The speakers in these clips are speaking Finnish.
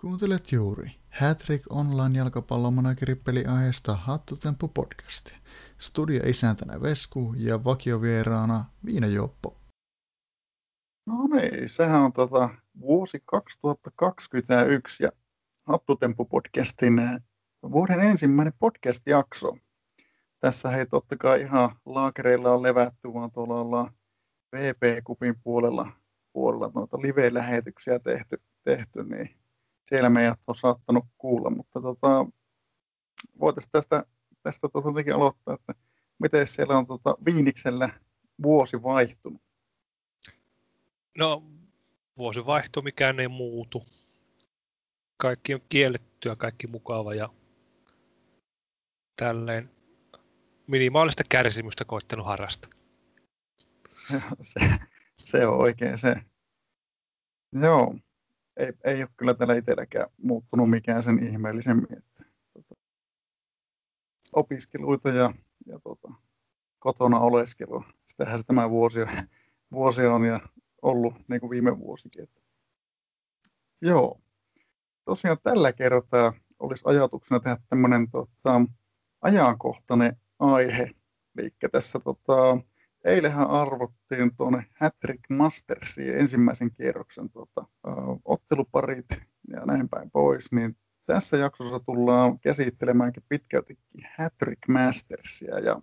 Kuuntelet juuri Hattrick Online jalkapallomanageri aiheesta Hattutemppu podcastia. Studio isäntänä Vesku ja vakiovieraana Viina Joppo. No niin, sehän on tota vuosi 2021 ja Hattutemppu podcastin eh, vuoden ensimmäinen podcast-jakso. Tässä hei totta kai ihan laakereilla on levätty, vaan tuolla ollaan VP-kupin puolella, puolella noita live-lähetyksiä tehty, tehty, niin siellä meidät on saattanut kuulla, mutta tota, voitaisiin tästä, tästä tota aloittaa, että miten siellä on tota Viiniksellä vuosi vaihtunut? No, vuosi vaihtuu, mikään ei muutu. Kaikki on kiellettyä, kaikki mukava ja tälleen minimaalista kärsimystä koittanut harrasta. Se, se, se on oikein se. Joo ei, ei ole kyllä täällä itselläkään muuttunut mikään sen ihmeellisemmin. Että, tota, opiskeluita ja, ja tota, kotona oleskelua. Sitähän se tämä vuosi, vuosi on ja ollut niin kuin viime vuosikin. Että. Joo. Tosiaan tällä kertaa olisi ajatuksena tehdä tämmöinen tota, ajankohtainen aihe. Eli tässä tota, eilähän arvottiin tuonne Hattrick Mastersiin ensimmäisen kierroksen tota, otteluparit ja näin päin pois, niin tässä jaksossa tullaan käsittelemäänkin pitkältikin Hattrick Mastersia ja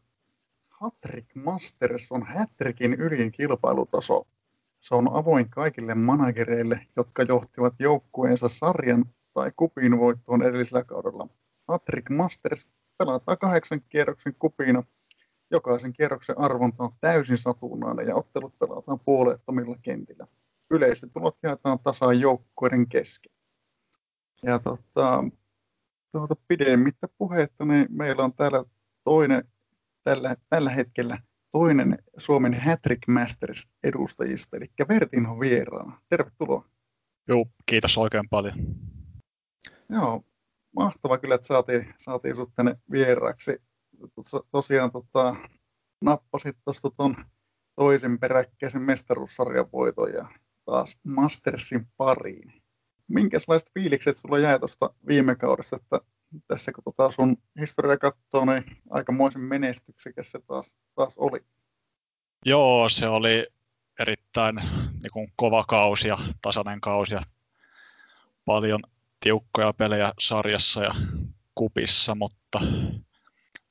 Hattrick Masters on Hattrickin ylin kilpailutaso. Se on avoin kaikille managereille, jotka johtivat joukkueensa sarjan tai kupin voittoon edellisellä kaudella. Hattrick Masters pelataan kahdeksan kierroksen kupina Jokaisen kierroksen arvonta on täysin satunnainen ja ottelut pelataan puolettomilla kentillä. Yleisötulot jaetaan tasaan joukkueiden kesken. Ja tota, tuota, pidemmittä puhetta, niin meillä on täällä toinen, tällä, tällä hetkellä toinen Suomen Hattrick Masters edustajista, eli Vertinho vieraana. Tervetuloa. Joo, kiitos oikein paljon. Joo, mahtava kyllä, että saatiin, saatiin sinut tänne vieraaksi tosiaan tota, nappasit tuosta tuon toisen peräkkäisen mestaruussarjan voiton ja taas Mastersin pariin. Minkälaiset fiilikset sulla jäi tuosta viime kaudesta, että tässä kun tota sun historia katsoo, niin aikamoisen menestyksekäs se taas, taas oli? Joo, se oli erittäin niin kuin, kova kausi ja tasainen kausi ja paljon tiukkoja pelejä sarjassa ja kupissa, mutta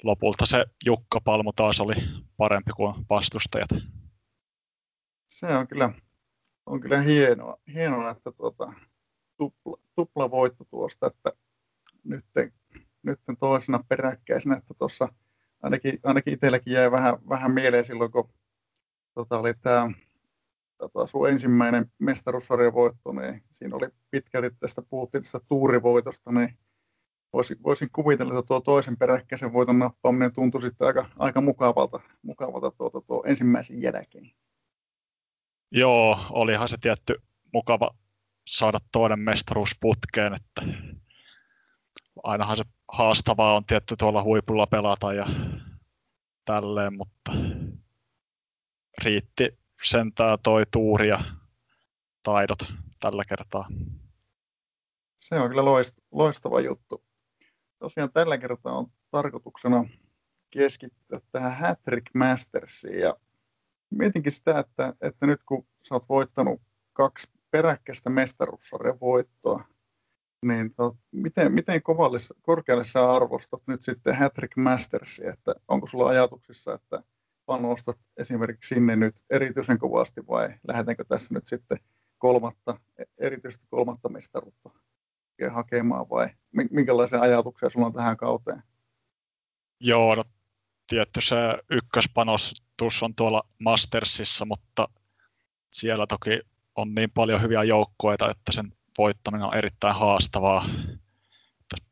lopulta se Jukka Palmu taas oli parempi kuin vastustajat. Se on kyllä, on kyllä hienoa, hienoa että tuota, tupla, tupla voitto tuosta, että nyt, nyt toisena peräkkäisenä, että tuossa ainakin, ainakin itselläkin jäi vähän, vähän mieleen silloin, kun tota, oli tämä tota, sun ensimmäinen mestaruussarjan voitto, niin siinä oli pitkälti tästä, puhuttiin tästä tuurivoitosta, niin voisin, voisin kuvitella, että tuo toisen peräkkäisen voiton nappaaminen tuntui sitten aika, aika mukavalta, mukavalta tuota, tuo ensimmäisen jälkeen. Joo, olihan se tietty mukava saada toinen mestaruus putkeen, että ainahan se haastavaa on tietty tuolla huipulla pelata ja tälleen, mutta riitti sentää toi tuuri ja taidot tällä kertaa. Se on kyllä loistava juttu tosiaan tällä kertaa on tarkoituksena keskittyä tähän Hattrick Mastersiin. Ja mietinkin sitä, että, että nyt kun sä oot voittanut kaksi peräkkäistä mestaruussarjan voittoa, niin to, miten, miten kovalle, korkealle sä arvostat nyt sitten Hattrick Mastersia, että onko sulla ajatuksissa, että panostat esimerkiksi sinne nyt erityisen kovasti vai lähdetäänkö tässä nyt sitten kolmatta, erityisesti kolmatta mestaruutta hakemaan vai minkälaisia ajatuksia sulla on tähän kauteen? Joo, no tietty se ykköspanostus on tuolla Mastersissa, mutta siellä toki on niin paljon hyviä joukkoita, että sen voittaminen on erittäin haastavaa.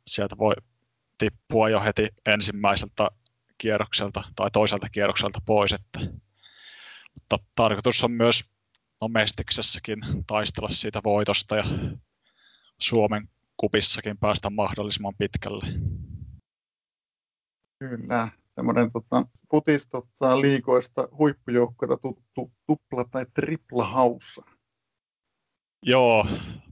Sieltä voi tippua jo heti ensimmäiseltä kierrokselta tai toiselta kierrokselta pois. Että, mutta tarkoitus on myös no Mestiksessäkin taistella siitä voitosta ja Suomen kupissakin päästä mahdollisimman pitkälle. Kyllä, tämmöinen tota, putis tota, liikoista huippujoukkoita tuttu tupla tai tripla haussa. Joo,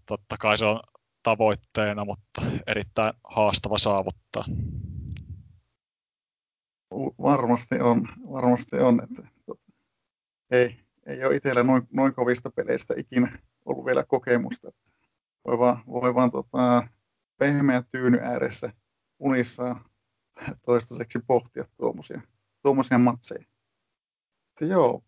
totta kai se on tavoitteena, mutta erittäin haastava saavuttaa. Varmasti on, varmasti on. Että, tota, ei, ei ole itsellä noin, noin kovista peleistä ikinä ollut vielä kokemusta. Että voi vaan, voi vaan tota, pehmeä tyyny ääressä unissaan toistaiseksi pohtia tuommoisia, tuommoisia matseja. Että joo,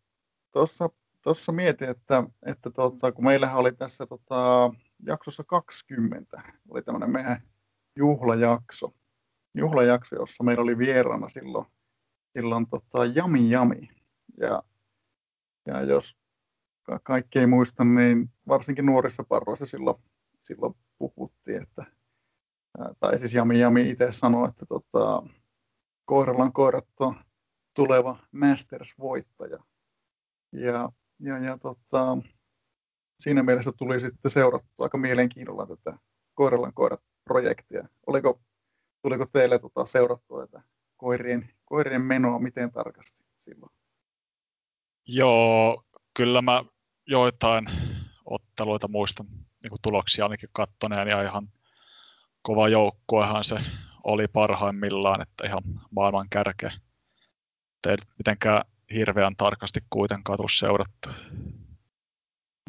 tuossa tuossa mietin, että, että tota, kun meillähän oli tässä tota, jaksossa 20, oli tämmöinen meidän juhlajakso, juhlajakso, jossa meillä oli vieraana silloin, silloin tota, Jami Jami. Ja, ja jos kaikki ei muista, niin varsinkin nuorissa parroissa silloin, silloin puhuttiin, että, tai siis Jami Jami itse sanoi, että tota, koiralla on koirattu tuleva Masters-voittaja. Ja ja, ja tota, siinä mielessä tuli sitten seurattua aika mielenkiinnolla tätä Koirallan koirat-projektia. Oliko, tuliko teille tota, seurattua tätä koirien, koirien menoa miten tarkasti silloin? Joo, kyllä mä joitain otteluita muistan niin tuloksia ainakin kattoneen ja ihan kova joukkuehan se oli parhaimmillaan, että ihan maailman kärkeä. Ei mitenkään hirveän tarkasti kuitenkaan tullut seurattu.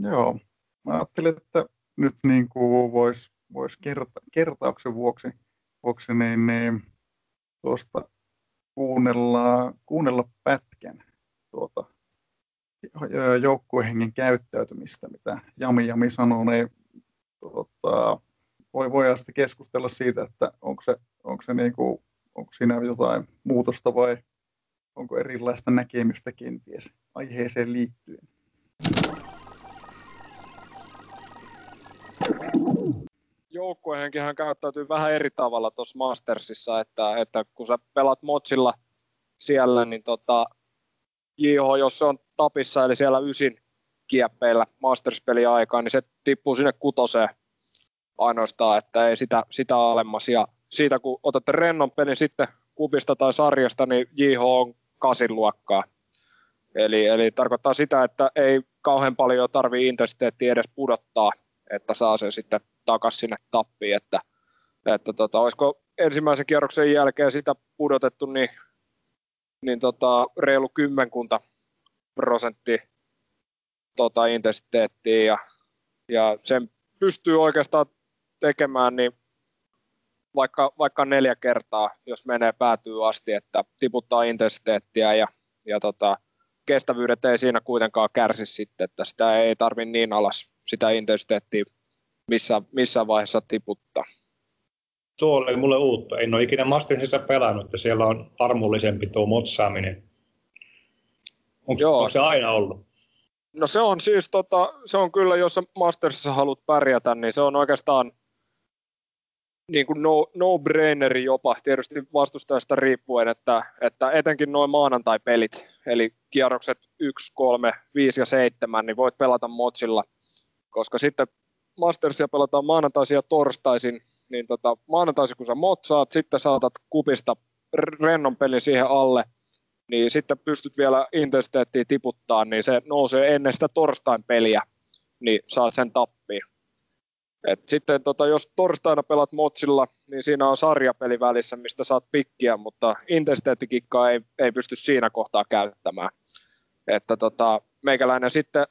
Joo, mä ajattelin, että nyt niin kuin voisi vois kerta, kertauksen vuoksi, vuoksi niin, niin tuosta kuunnella, kuunnella pätkän tuota, joukkuehengen käyttäytymistä, mitä Jami Jami sanoo, niin tuota, voi, voidaan sitten keskustella siitä, että onko se, onko se niin kuin, onko siinä jotain muutosta vai Onko erilaista näkemystä kenties aiheeseen liittyen? Joukkuehenkihän käyttäytyy vähän eri tavalla tuossa Mastersissa, että, että kun sä pelat motsilla siellä, niin tota, JH, jos se on tapissa, eli siellä ysin kieppeillä Masters-peli aikaa, niin se tippuu sinne kutoseen ainoastaan, että ei sitä, sitä alemmas. Ja siitä kun otatte rennon pelin sitten kupista tai sarjasta, niin JH on kasin luokkaa. Eli, eli tarkoittaa sitä, että ei kauhean paljon tarvii intensiteettiä edes pudottaa, että saa sen sitten takaisin sinne tappiin, että, että tota, olisiko ensimmäisen kierroksen jälkeen sitä pudotettu niin, niin tota, reilu kymmenkunta prosenttia tota, intensiteettiä ja, ja sen pystyy oikeastaan tekemään niin vaikka, vaikka neljä kertaa, jos menee päätyy asti, että tiputtaa intensiteettiä ja, ja tota, kestävyydet ei siinä kuitenkaan kärsi sitten, että sitä ei tarvi niin alas sitä intensiteettiä missä, missä vaiheessa tiputtaa. Tuo oli mulle uutta. En ole ikinä Mastersissa pelannut, että siellä on armollisempi tuo motsaaminen. Onko, se aina ollut? No se on siis, tota, se on kyllä, jos Mastersissa haluat pärjätä, niin se on oikeastaan niin kuin no, no-braineri jopa, tietysti vastustajasta riippuen, että, että etenkin noin maanantai-pelit, eli kierrokset 1, 3, 5 ja 7, niin voit pelata motsilla, koska sitten Mastersia pelataan maanantaisin ja torstaisin, niin tota, maanantaisin kun sä motsaat, sitten saatat kupista rennon pelin siihen alle, niin sitten pystyt vielä intensiteettiä tiputtaa, niin se nousee ennen sitä torstain peliä, niin saat sen tappiin. Et sitten tota, jos torstaina pelat Motsilla, niin siinä on sarjapeli välissä, mistä saat pikkiä, mutta intensiteettikikkaa ei, ei pysty siinä kohtaa käyttämään. Että tota, meikäläinen sitten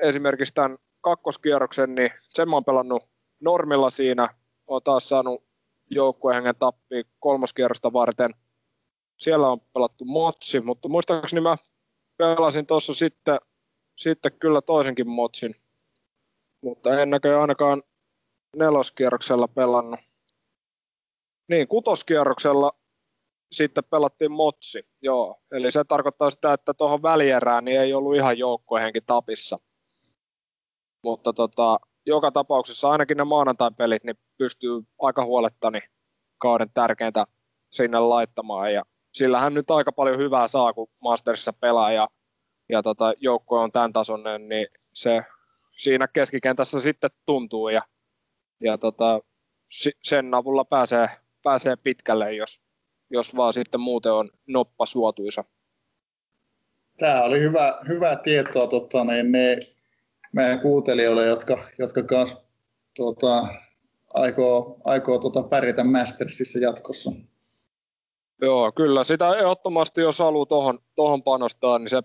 esimerkiksi tämän kakkoskierroksen, niin sen mä oon pelannut normilla siinä, oon taas saanut joukkuehengen tappi kolmoskierrosta varten. Siellä on pelattu motsi, mutta muistaakseni mä pelasin tuossa sitten, sitten kyllä toisenkin motsin, mutta en näköjään ainakaan neloskierroksella pelannut. Niin, kutoskierroksella sitten pelattiin motsi, joo. Eli se tarkoittaa sitä, että tuohon välierään niin ei ollut ihan joukkohenki tapissa. Mutta tota, joka tapauksessa ainakin ne maanantai-pelit niin pystyy aika huolettani kauden tärkeintä sinne laittamaan. Ja sillähän nyt aika paljon hyvää saa, kun Mastersissa pelaa ja, ja tota, joukko on tämän tasoinen, niin se siinä keskikentässä sitten tuntuu. Ja ja tota, sen avulla pääsee, pääsee pitkälle, jos, jos vaan sitten muuten on noppa suotuisa. Tämä oli hyvä, hyvä tietoa tota, niin ne, meidän kuuntelijoille, jotka, jotka kanssa tota, aikoo, aikoo tota pärjätä Mastersissa jatkossa. Joo, kyllä sitä ehdottomasti, jos haluaa tuohon tohon panostaa, niin se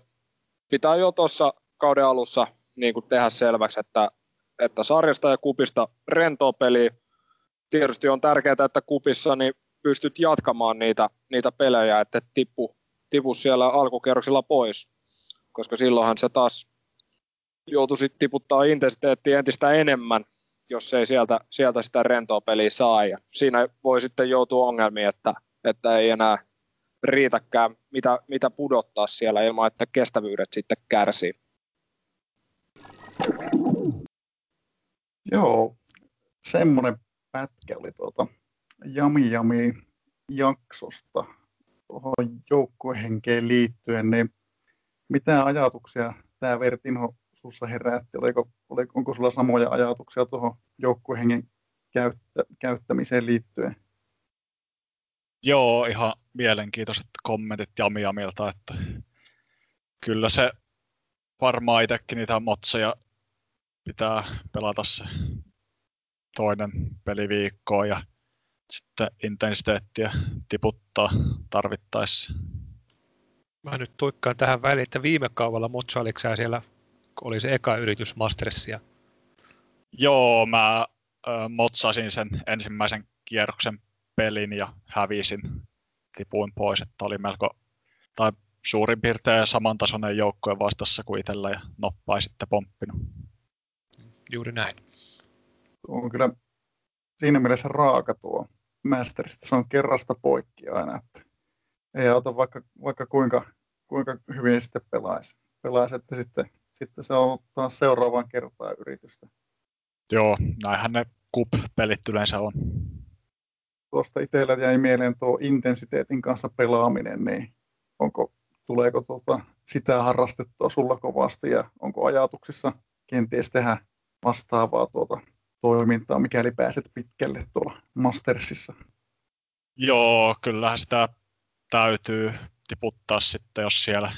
pitää jo tuossa kauden alussa niin kuin tehdä selväksi, että, että sarjasta ja kupista rentoa peliä. Tietysti on tärkeää, että kupissa niin pystyt jatkamaan niitä, niitä pelejä, että tippu, tipu siellä alkukierroksilla pois, koska silloinhan se taas joutuisi tiputtaa intensiteettiä entistä enemmän, jos ei sieltä, sieltä sitä rentoa peliä saa. Ja siinä voi sitten joutua ongelmiin, että, että ei enää riitäkään, mitä, mitä pudottaa siellä ilman, että kestävyydet sitten kärsii. Joo, semmoinen pätkä oli tuota Jami Jami jaksosta tuohon joukkuehenkeen liittyen, niin mitä ajatuksia tämä Vertinho sussa herätti? Oliko, oliko, onko sulla samoja ajatuksia tuohon joukkuehengen käyttä, käyttämiseen liittyen? Joo, ihan mielenkiintoiset kommentit Jami Jamilta, että kyllä se varmaan itsekin niitä motseja pitää pelata se toinen peliviikkoa ja sitten intensiteettiä tiputtaa tarvittaessa. Mä nyt tuikkaan tähän väliin, että viime kaudella Motsa siellä, oli se eka yritys Mastersia? Joo, mä ö, motsasin sen ensimmäisen kierroksen pelin ja hävisin, tipuin pois, että oli melko, tai suurin piirtein samantasoinen joukkue vastassa kuin itsellä ja noppai sitten pomppinut. Juuri näin. On kyllä siinä mielessä raaka tuo Masterista. Se on kerrasta poikki aina, että ei auta vaikka, vaikka kuinka, kuinka hyvin sitten pelaisi. pelaisi että sitten, sitten se on taas seuraavaan kertaan yritystä. Joo, näinhän ne kup-pelit yleensä on. Tuosta itsellä jäi mieleen tuo intensiteetin kanssa pelaaminen, niin onko, tuleeko tuota, sitä harrastettua sulla kovasti ja onko ajatuksissa kenties tehdä vastaavaa tuota toimintaa, mikäli pääset pitkälle tuolla Mastersissa. Joo, kyllähän sitä täytyy tiputtaa sitten, jos siellä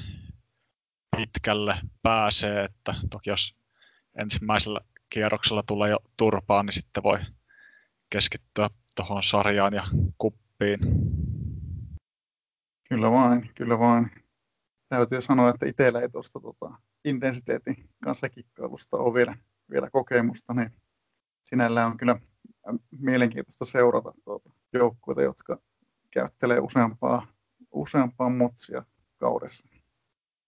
pitkälle pääsee, että toki jos ensimmäisellä kierroksella tulee jo turpaan, niin sitten voi keskittyä tuohon sarjaan ja kuppiin. Kyllä vain, kyllä vain. Täytyy sanoa, että itsellä ei tuosta tota, intensiteetin kanssa kikkailusta ole vielä, vielä kokemusta, niin sinällään on kyllä mielenkiintoista seurata tuota joukkueita, jotka käyttelee useampaa, useampaa motsia kaudessa.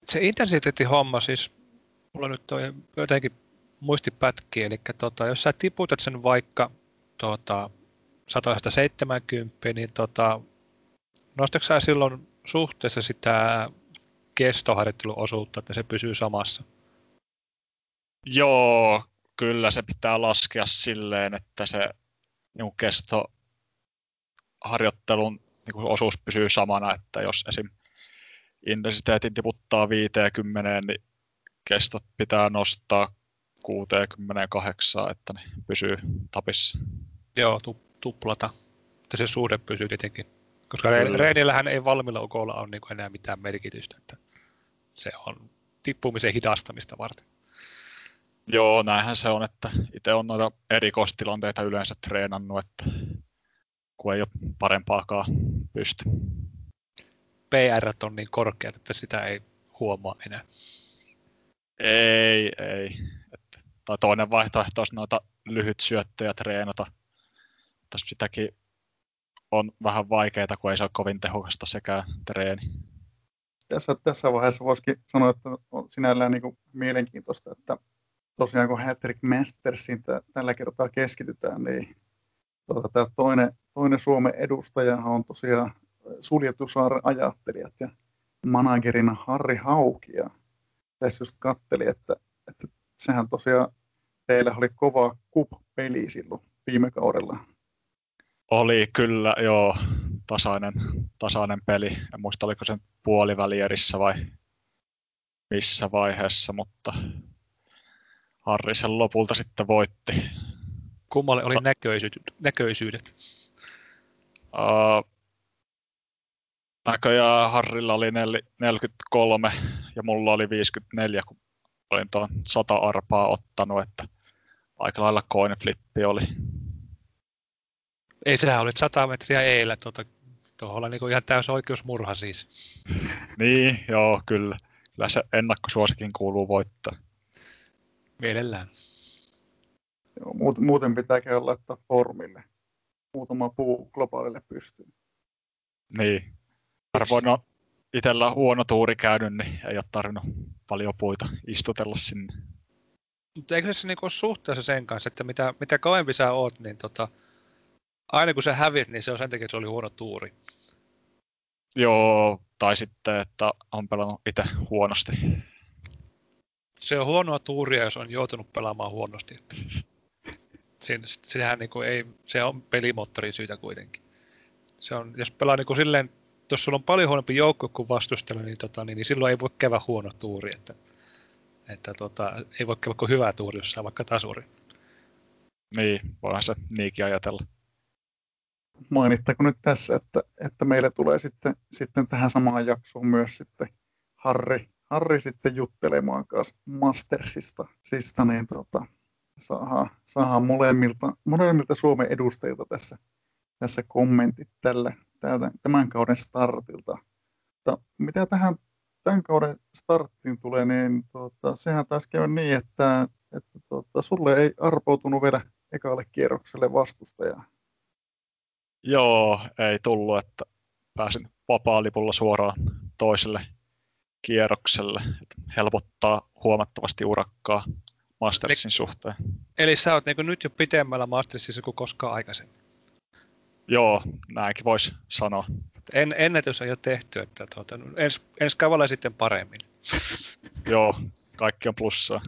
Se intensiteetti-homma siis, mulla nyt on jotenkin muistipätki, eli tota, jos sä tiputat sen vaikka tota, 170, niin tota, nostatko sä silloin suhteessa sitä kestoharjoitteluosuutta, että se pysyy samassa? Joo, kyllä se pitää laskea silleen, että se niin kesto harjoittelun niin osuus pysyy samana, että jos esim. intensiteetin tiputtaa 50, niin kestot pitää nostaa 68, että ne pysyy tapissa. Joo, tu- tuplata, että se suhde pysyy tietenkin. Koska Kyllä. reenillähän ei valmilla ukolla ole niin enää mitään merkitystä, että se on tippumisen hidastamista varten. Joo, näinhän se on, että itse on noita erikoistilanteita yleensä treenannut, että kun ei ole parempaakaan pysty. PR on niin korkeat, että sitä ei huomaa enää. Ei, ei. Että, tai toinen vaihtoehto olisi noita lyhyt syöttöjä treenata. Tässä sitäkin on vähän vaikeaa, kun ei se ole kovin tehokasta sekä treeni. Tässä, tässä vaiheessa voisikin sanoa, että on sinällään niin mielenkiintoista, että tosiaan kun Hattrick Mastersiin tällä kertaa keskitytään, niin tuota, tämä toinen, toinen Suomen edustaja on tosiaan Suljetusaaren ajattelijat ja managerina Harri Hauki. Ja tässä just katteli, että, että sehän tosiaan teillä oli kova kup-peli silloin viime kaudella. Oli kyllä, joo, tasainen, tasainen peli. En muista, oliko se puolivälierissä vai missä vaiheessa, mutta Harri sen lopulta sitten voitti. Kummalle oli näköisyydet? näköisyydet? Uh, näköjään Harrilla oli 43 ja mulla oli 54, kun olin tuon 100 arpaa ottanut, että aika lailla coin flippi oli. Ei sehän oli 100 metriä eilen, tuota, tuohon niin ihan täys oikeusmurha siis. Niin, joo, kyllä. Kyllä se ennakkosuosikin kuuluu voittaa. Mielellään. Joo, muuten pitääkin olla laittaa formille. Muutama puu globaalille pystyyn. Niin. Harvoin on itsellä huono tuuri käynyt, niin ei ole tarvinnut paljon puita istutella sinne. Mutta eikö se niinku ole suhteessa sen kanssa, että mitä, mitä kauempi sä oot, niin tota, aina kun sä hävit, niin se on sen takia, että se oli huono tuuri. Joo, tai sitten, että on pelannut itse huonosti. Se on huonoa tuuria, jos on joutunut pelaamaan huonosti. Siinä, sehän niin kuin ei, se on pelimoottorin syytä kuitenkin. Se on, jos pelaa niin kuin silleen, jos sulla on paljon huonompi joukko kuin vastustella, niin, tota, niin, niin silloin ei voi käydä huono tuuri. Että, että tota, ei voi käydä kuin hyvä tuuri, jos saa vaikka tasuri. Niin, voihan se niinkin ajatella mainittako nyt tässä, että, että meille tulee sitten, sitten tähän samaan jaksoon myös sitten Harri, Harri sitten juttelemaan kanssa Mastersista. Siis niin, tota, saadaan, saadaan molemmilta, molemmilta Suomen edustajilta tässä, tässä kommentit tälle, täältä, tämän kauden startilta. Mutta mitä tähän tämän kauden starttiin tulee, niin tota, sehän taisi käydä niin, että, että tota, sulle ei arpoutunut vielä ekalle kierrokselle vastustajaa. Joo, ei tullut, että pääsin vapaa-lipulla suoraan toiselle kierrokselle. Että helpottaa huomattavasti urakkaa Mastersin eli, suhteen. Eli sä oot niin nyt jo pitemmällä Mastersissa kuin koskaan aikaisemmin? Joo, näinkin voisi sanoa. En, ennätys on jo tehty, että tuota, ens, ensi kaudella sitten paremmin. Joo, kaikki on plussaa.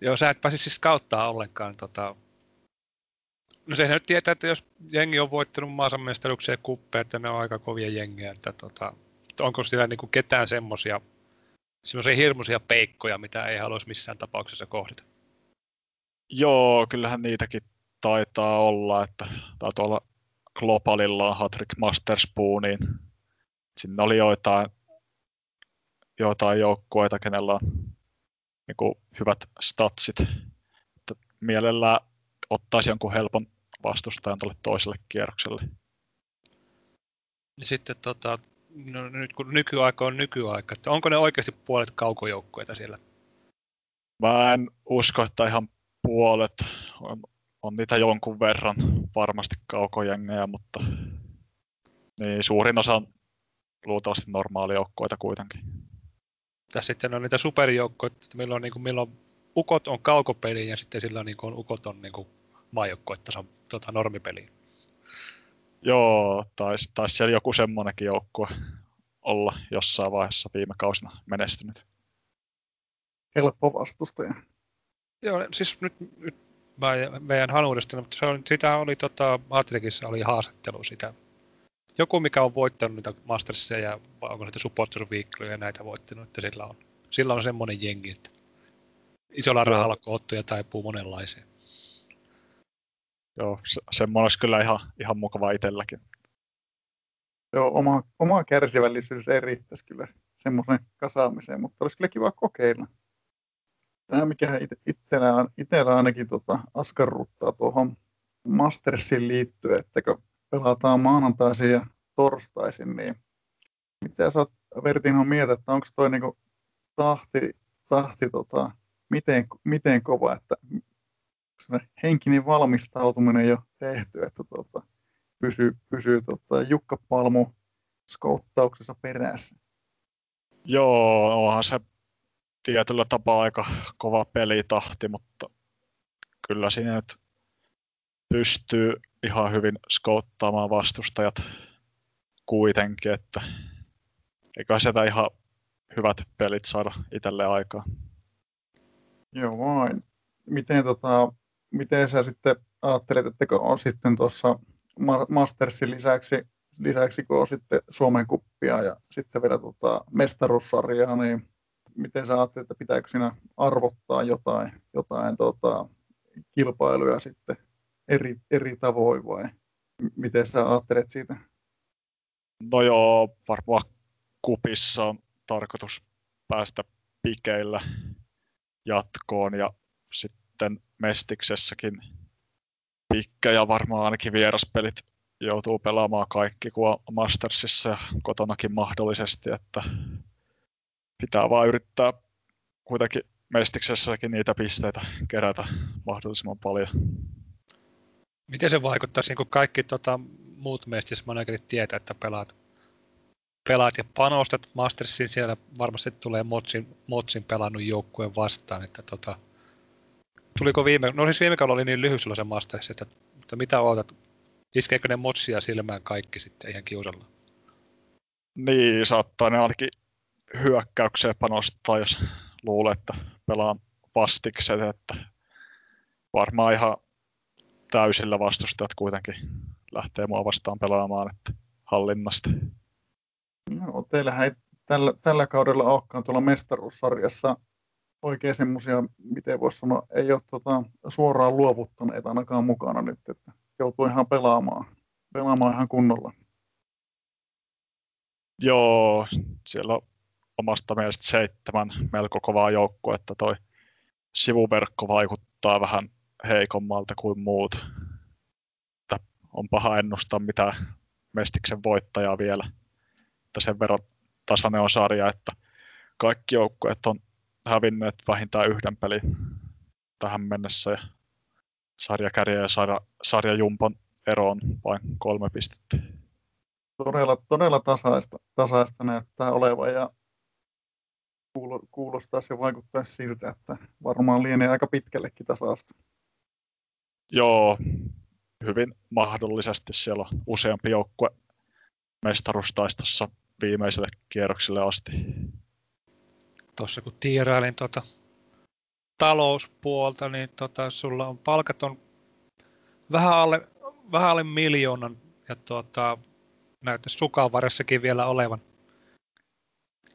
Joo, sä et pääsi siis kauttaa ollenkaan tota, No se nyt tietää, että jos jengi on voittanut maansa mestaruksia ja kuppeja, että ne on aika kovia jengiä, että tota, onko siellä niin kuin ketään semmoisia semmoisia hirmuisia peikkoja, mitä ei haluaisi missään tapauksessa kohdita? Joo, kyllähän niitäkin taitaa olla, että taitaa olla globaalilla Hattrick Masterspooniin. Sinne oli joitain, joitain joukkueita, kenellä on niin hyvät statsit. Että mielellään ottaisi jonkun helpon vastustajan tuolle toiselle kierrokselle. Sitten tota, no, nyt kun nykyaika on nykyaika, että onko ne oikeasti puolet kaukojoukkueita siellä? Mä en usko, että ihan puolet. On, on niitä jonkun verran varmasti kaukojengejä, mutta niin, suurin osa on luultavasti normaalijoukkoita kuitenkin. Tässä sitten on niitä superjoukkoja, että milloin, niin kuin, milloin ukot on kaukopeli ja sitten sillä niin kuin, ukot on niin kuin, maajoukkuetta tota, normipeliin. Joo, taisi tais siellä joku semmoinenkin joukkue olla jossain vaiheessa viime kausina menestynyt. Helppo vastustaja. Joo, siis nyt, nyt mä meidän hanuudesta, mutta se on, sitä oli tota, Matrixissa oli haastattelu sitä. Joku, mikä on voittanut niitä Mastersia ja onko niitä Supporter Weeklyä ja näitä voittanut, että sillä on, sillä on semmoinen jengi, että isolla rahalla koottuja taipuu monenlaiseen. Joo, se, semmoinen olisi kyllä ihan, ihan mukava itselläkin. Joo, oma, oma kärsivällisyys ei riittäisi kyllä semmoisen kasaamiseen, mutta olisi kyllä kiva kokeilla. Tämä, mikä itsellä, itsellä ainakin tota, askarruttaa tuohon Mastersiin liittyen, että kun pelataan maanantaisin ja torstaisin, niin mitä sä oot Vertinho mieltä, että onko toi niinku tahti, tahti tota, miten, miten kova, että henkinen valmistautuminen jo tehty, että tuota, pysyy, pysyy tuota, Jukka Palmu skouttauksessa perässä. Joo, onhan se tietyllä tapaa aika kova pelitahti, mutta kyllä siinä nyt pystyy ihan hyvin skouttaamaan vastustajat kuitenkin, että eikä sitä ihan hyvät pelit saada itselle aikaa. Joo vain. Miten tota, miten sä sitten ajattelet, että kun on sitten tuossa Mastersin lisäksi, lisäksi kun on sitten Suomen kuppia ja sitten vielä tota mestaruussarjaa, niin miten sä ajattelet, että pitääkö siinä arvottaa jotain, jotain tota, kilpailuja sitten eri, eri tavoin vai miten sä ajattelet siitä? No joo, varmaan kupissa on tarkoitus päästä pikeillä jatkoon ja sitten Mestiksessäkin pikkä ja varmaan ainakin vieraspelit joutuu pelaamaan kaikki kuin Mastersissa ja kotonakin mahdollisesti, että pitää vaan yrittää kuitenkin Mestiksessäkin niitä pisteitä kerätä mahdollisimman paljon. Miten se vaikuttaisi, kun kaikki tota, muut Mestissä managerit tietää, että pelaat, pelaat ja panostat Mastersiin, siellä varmasti tulee Motsin, Motsin pelannut joukkueen vastaan, että tota, tuliko viime, no siis viime kaudella oli niin lyhyt se Masters, että, että mitä ootat, iskeekö ne Motsia silmään kaikki sitten ihan kiusalla? Niin, saattaa ne ainakin hyökkäykseen panostaa, jos luulee, että pelaan vastikset, että varmaan ihan täysillä vastustajat kuitenkin lähtee mua vastaan pelaamaan että hallinnasta. No, teillähän ei tällä, tällä kaudella olekaan tuolla mestaruussarjassa oikein semmoisia, miten voisi sanoa, ei ole tota, suoraan luovuttaneita ainakaan mukana nyt, että joutuu ihan pelaamaan, pelaamaan ihan kunnolla. Joo, siellä on omasta mielestä seitsemän melko kovaa että Toi sivuverkko vaikuttaa vähän heikommalta kuin muut. Että on paha ennustaa mitä Mestiksen voittajaa vielä. Että sen verran tasainen on sarja, että kaikki joukkueet on hävinneet vähintään yhden pelin tähän mennessä. Ja sarjakärjä ja sarja, sarjajumpan ero on vain kolme pistettä. Todella, todella tasaista, tasaista näyttää olevan ja kuulostaa se vaikuttaa siltä, että varmaan lienee aika pitkällekin tasaista. Joo, hyvin mahdollisesti siellä on useampi joukkue mestaruustaistossa viimeiselle kierrokselle asti. Tuossa kun tiirailin tuota talouspuolta, niin tota, sulla on palkat on vähän alle, vähän alle miljoonan ja tuota, näyttäisi sukanvarressakin vielä olevan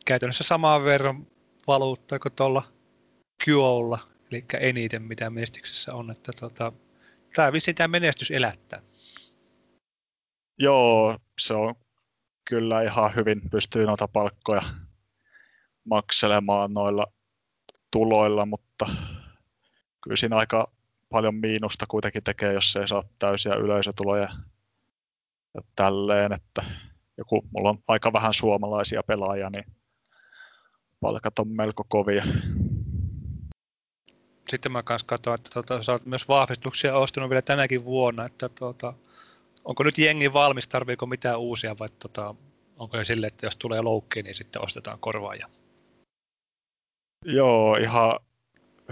käytännössä samaan verran valuuttaa kuin tuolla Kyolla, eli eniten mitä menestyksessä on. Että tota, tämä vissi tämä menestys elättää. Joo, se on kyllä ihan hyvin pystyy noita palkkoja makselemaan noilla tuloilla, mutta kyllä siinä aika paljon miinusta kuitenkin tekee, jos ei saa täysiä yleisötuloja ja tälleen, että joku, mulla on aika vähän suomalaisia pelaajia, niin palkat on melko kovia. Sitten mä kanssa katsoin, että tuota, sä oot myös vahvistuksia ostanut vielä tänäkin vuonna, että tuota, onko nyt jengi valmis, tarviiko mitään uusia vai tuota, onko se sille, että jos tulee loukki, niin sitten ostetaan korvaaja? Joo, ihan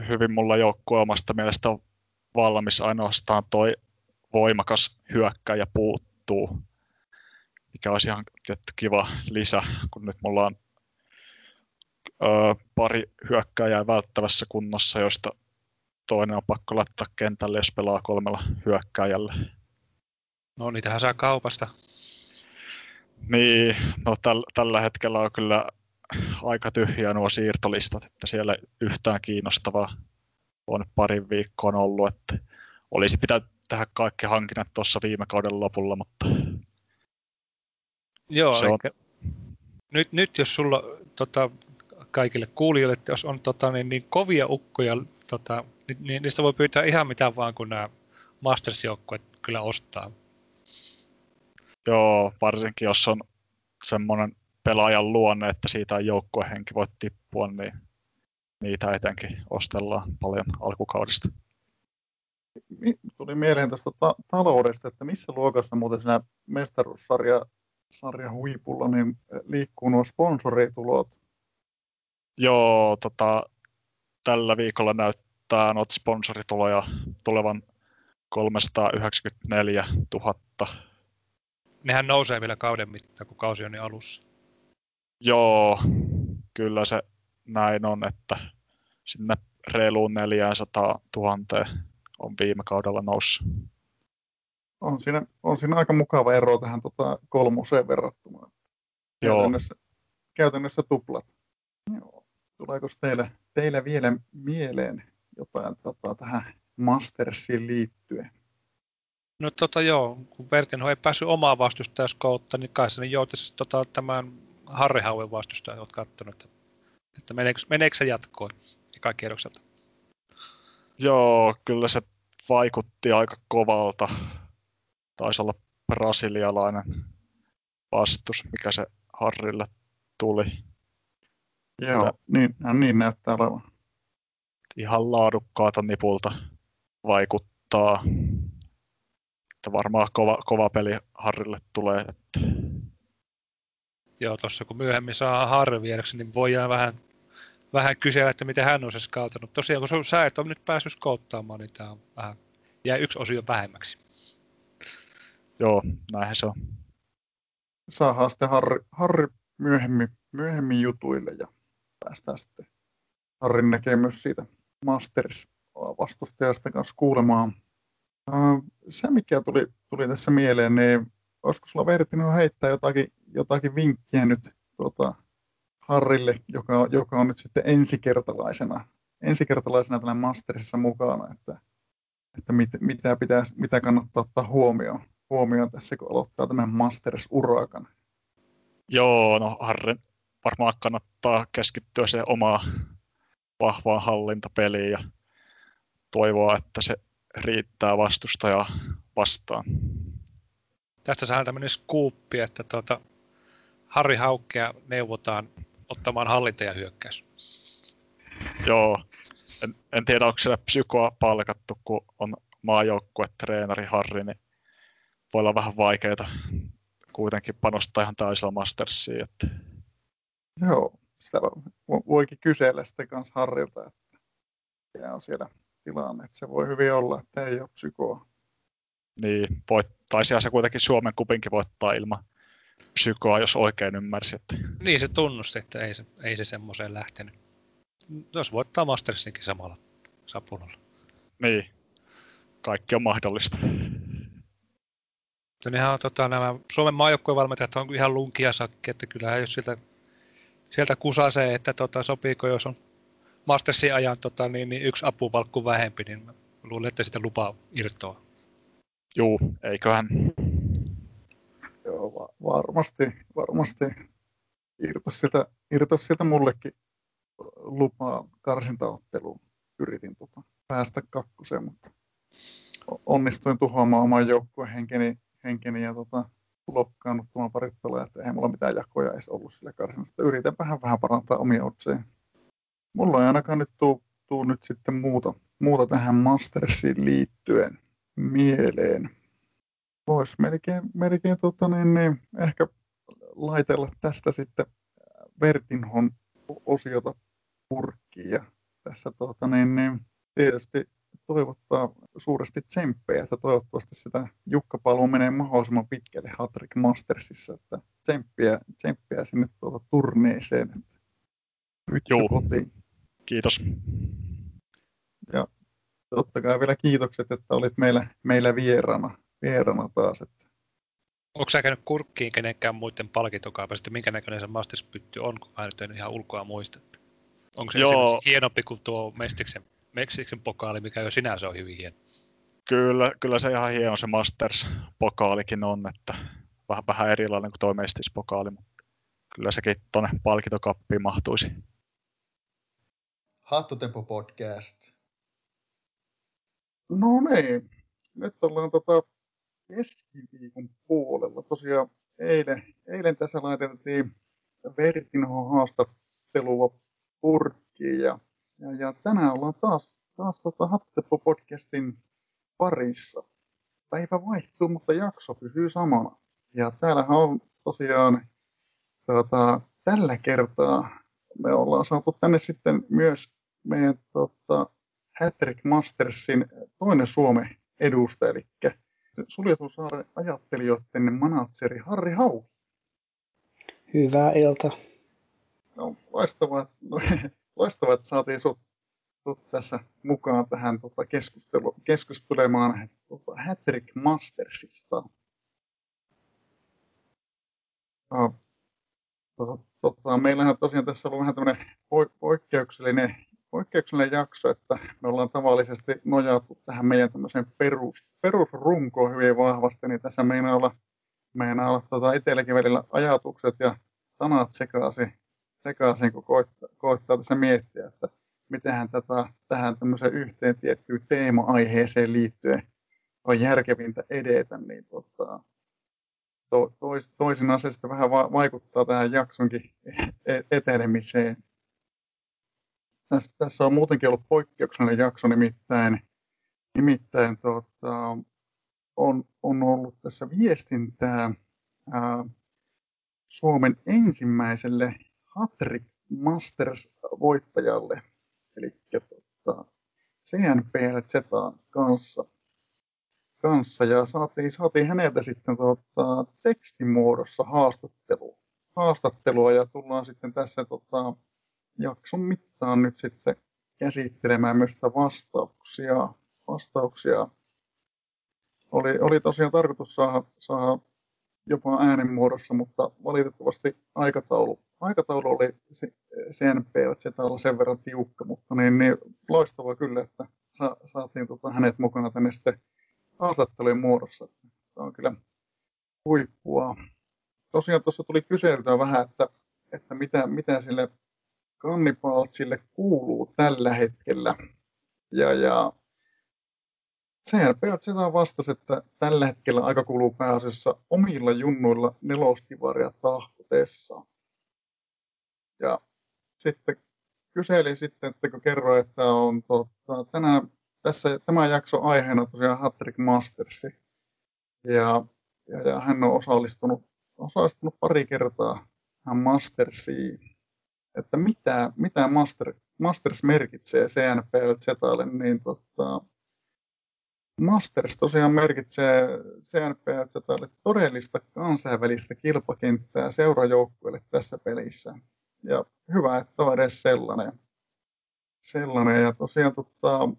hyvin mulla joukkue omasta mielestä on valmis, ainoastaan toi voimakas hyökkäjä puuttuu, mikä olisi ihan kiva lisä, kun nyt mulla on pari hyökkääjää välttävässä kunnossa, joista toinen on pakko laittaa kentälle, jos pelaa kolmella hyökkääjällä. No niitähän saa kaupasta. Niin, no täl, tällä hetkellä on kyllä aika tyhjiä nuo siirtolistat, että siellä yhtään kiinnostavaa on parin viikkoon ollut, että olisi pitänyt tehdä kaikki hankinnat tuossa viime kauden lopulla, mutta Joo, se on... nyt, nyt jos sulla tota, kaikille kuulijoille, että jos on tota, niin, niin kovia ukkoja, tota, niin, niin, niistä voi pyytää ihan mitä vaan, kun nämä Masters-joukkueet kyllä ostaa. Joo, varsinkin jos on semmoinen pelaajan luonne, että siitä ei joukkuehenki voi tippua, niin niitä etenkin ostellaan paljon alkukaudesta. Tuli mieleen tuosta ta- taloudesta, että missä luokassa muuten siinä mestaruussarja sarja huipulla niin liikkuu nuo sponsoritulot Joo, tota, tällä viikolla näyttää not sponsorituloja tulevan 394 000. Nehän nousee vielä kauden mittaan, kun kausi on niin alussa. Joo, kyllä se näin on, että sinne reiluun 400 000 on viime kaudella noussut. On siinä, on siinä aika mukava ero tähän tota kolmoseen verrattuna. Käytännössä, Joo. käytännössä tuplat. Joo. Tuleeko teille, teille vielä mieleen jotain tota, tähän Mastersiin liittyen? No tota joo, kun Vertino ei päässyt omaa vastustajaskautta, niin kai se joutisi tota, tämän Harry Hauen vastustajan, olet katsonut, että, että meneekö, meneekö se jatkoon eka kierrokselta? Joo, kyllä se vaikutti aika kovalta. Taisi olla brasilialainen vastus, mikä se Harrille tuli. Joo, Että niin, niin näyttää olevan. Ihan laadukkaata nipulta vaikuttaa. Että varmaan kova, kova peli Harrille tulee. Että... Joo, tuossa kun myöhemmin saa Harri viereksi, niin voidaan vähän, vähän kysellä, että miten hän on se skautanut. Tosiaan, kun sä et ole nyt päässyt skouttaamaan, niin tämä on vähän, jää yksi osio vähemmäksi. Joo, näinhän se on. Saadaan sitten Harri, Harri myöhemmin, myöhemmin jutuille ja päästään sitten Harrin näkemys siitä Masters vastustajasta kanssa kuulemaan. Se, mikä tuli, tuli tässä mieleen, niin olisiko sulla Vertino heittää jotakin, jotakin vinkkiä nyt tuota, Harrille, joka, joka on nyt sitten ensikertalaisena, ensikertalaisena tällä Mastersissa mukana, että, että mit, mitä, pitäisi, mitä kannattaa ottaa huomioon, huomioon tässä, kun aloittaa tämän Masters-urakan? Joo, no Harren varmaan kannattaa keskittyä se omaa vahvaan hallintapeliin ja toivoa, että se riittää vastustajaa vastaan. Tästä saadaan tämmöinen skuuppi, että tuota, Harri Haukkea neuvotaan ottamaan hallinta ja hyökkäys. Joo, en, en tiedä onko siellä psykoa palkattu, kun on maajoukkuetreenari Harri, niin voi olla vähän vaikeaa kuitenkin panostaa ihan täysillä Mastersiin. Että... Joo, sitä voikin kysellä sitten kanssa Harrilta, että mikä on siellä tilanne. Että se voi hyvin olla, että ei ole psykoa. Niin, voit, taisihan se kuitenkin Suomen kupinkin voittaa ilman psykoa, jos oikein ymmärsi. Että... Niin se tunnusti, että ei se, ei se semmoiseen lähtenyt. Jos voittaa Mastersinkin samalla sapulalla. Niin, kaikki on mahdollista. Nehän on, tota, nämä Suomen maajoukkuevalmentajat on ihan lunkia sakki, että kyllähän jos sieltä, sieltä kusasee, että tota, sopiiko, jos on Mastersin ajan tota, niin, niin yksi apuvalkku vähempi, niin luulen, että sitä lupaa irtoa. Juu, eiköhän. Varmasti, varmasti irtos sieltä, irtos sieltä mullekin lupaa karsintaotteluun. Yritin tota, päästä kakkoseen, mutta onnistuin tuhoamaan oman joukkueen henkeni, henkeni ja tota, blokkaannuttamaan parit pelaajat. Eihän mulla mitään jakoja edes ollut sillä karsinasta. Yritän vähän, vähän parantaa omia otseja. Mulla ei ainakaan nyt tuu, tuu nyt sitten muuta, muuta tähän Mastersiin liittyen mieleen. Voisi melkein, melkein tota, niin, niin, ehkä laitella tästä sitten Vertinhon osiota purkkiin. Ja tässä tota, niin, niin, tietysti toivottaa suuresti tsemppejä, että toivottavasti sitä Jukka menee mahdollisimman pitkälle Hattrick Mastersissa, että tsemppiä, tsemppiä sinne tuota turneeseen. Nyt Joo. kotiin. Kiitos. Ja totta kai vielä kiitokset, että olit meillä, meillä vieraana, vieraana taas. Että. Onko sä käynyt kurkkiin kenenkään muiden palkintokaupassa, että minkä näköinen se Masters-pytty on, kun mä nyt en ihan ulkoa muista? Onko se Joo. hienompi kuin tuo Mestiksen, Mestiksen pokaali, mikä jo sinänsä on hyvin hieno? Kyllä, kyllä se ihan hieno se Masters-pokaalikin on, että vähän, vähän erilainen kuin tuo Mestis-pokaali, mutta kyllä sekin tuonne palkintokappiin mahtuisi. Hattutempo podcast. No niin, nyt ollaan tota keskiviikon puolella. Tosiaan eilen, eilen tässä laitettiin Vertinho haastattelua purkkiin ja, ja, ja, tänään ollaan taas, taas tota Hattutempo podcastin parissa. Päivä vaihtuu, mutta jakso pysyy samana. Ja täällähän on tosiaan tota, tällä kertaa me ollaan saatu tänne sitten myös meidän tota, Hattrick Mastersin toinen Suomen edustaja, eli suljetun saaren ajattelijoiden manatseri Harri Hau. Hyvää ilta. No, loistavaa, no, loistavaa että saatiin sut, sut tässä mukaan tähän tota, keskustelu, keskustelemaan tota, Hattrick Mastersista. Uh, tota, meillähän tosiaan tässä on vähän tämmöinen poikkeuksellinen poikkeuksellinen jakso, että me ollaan tavallisesti nojattu tähän meidän tämmöiseen perus, perusrunkoon hyvin vahvasti, niin tässä meinaa olla, meinaa olla tuota itselläkin välillä ajatukset ja sanat sekaisin, sekaisin kun koittaa, koittaa tässä miettiä, että mitenhän tätä, tähän tämmöiseen yhteen tiettyyn teema-aiheeseen liittyen on järkevintä edetä, niin tota, to, tois, toisinaan se sitten vähän va, vaikuttaa tähän jaksonkin e-, etenemiseen. Tässä, tässä on muutenkin ollut poikkeuksellinen jakso, nimittäin, nimittäin tota, on, on ollut tässä viestintää ää, Suomen ensimmäiselle Hattrick Masters-voittajalle, eli tota, CNPL kanssa kanssa. Ja saatiin, saatiin häneltä sitten tota, tekstimuodossa haastattelu, haastattelua ja tullaan sitten tässä tota, jakson mittaan nyt sitten käsittelemään myös sitä vastauksia. vastauksia. Oli, oli tosiaan tarkoitus saada, saada jopa äänen muodossa, mutta valitettavasti aikataulu, aikataulu oli CNP, että se olla sen verran tiukka, mutta niin, niin loistavaa kyllä, että sa, saatiin tota hänet mukana tänne sitten haastattelujen muodossa. Tämä on kyllä huippua. Tosiaan tuossa tuli kyseltyä vähän, että, että mitä, mitä sille kannipaltsille kuuluu tällä hetkellä. Ja, ja CRP sitä vastasi, että tällä hetkellä aika kuluu pääasiassa omilla junnuilla neloskivaria tahkotessa. Ja sitten kyseli sitten, että kun kerroin, että on tota, tänään tässä tämä jakso aiheena tosiaan Hattrick Mastersi. Ja, ja, ja, hän on osallistunut, osallistunut pari kertaa hän Mastersiin. Että mitä, mitä Master, Masters merkitsee CNPL Zetalle, niin tota, Masters tosiaan merkitsee CNPL Zetalle todellista kansainvälistä kilpakenttää seurajoukkueelle tässä pelissä. Ja hyvä, että on edes sellainen. sellainen. Ja tosiaan tota,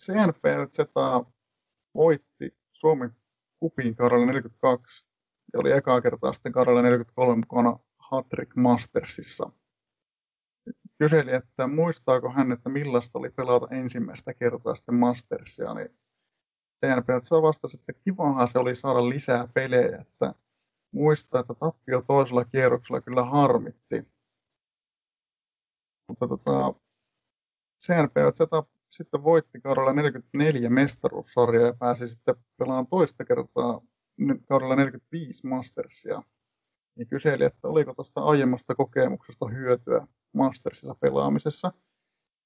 CNPL voitti Suomen kupin kaudella 42 ja oli ekaa kertaa sitten kaudella 43 mukana Hattrick Mastersissa. Kyseli, että muistaako hän, että millaista oli pelata ensimmäistä kertaa sitten Mastersia, niin CNPL vastasi, että kivahan se oli saada lisää pelejä, että muistaa, että tappio toisella kierroksella kyllä harmitti. Mutta tota, CNPL sitten voitti kaudella 44 mestaruussarjaa ja pääsi sitten pelaamaan toista kertaa kaudella 45 Mastersia. Niin kyseli, että oliko tuosta aiemmasta kokemuksesta hyötyä Mastersissa pelaamisessa.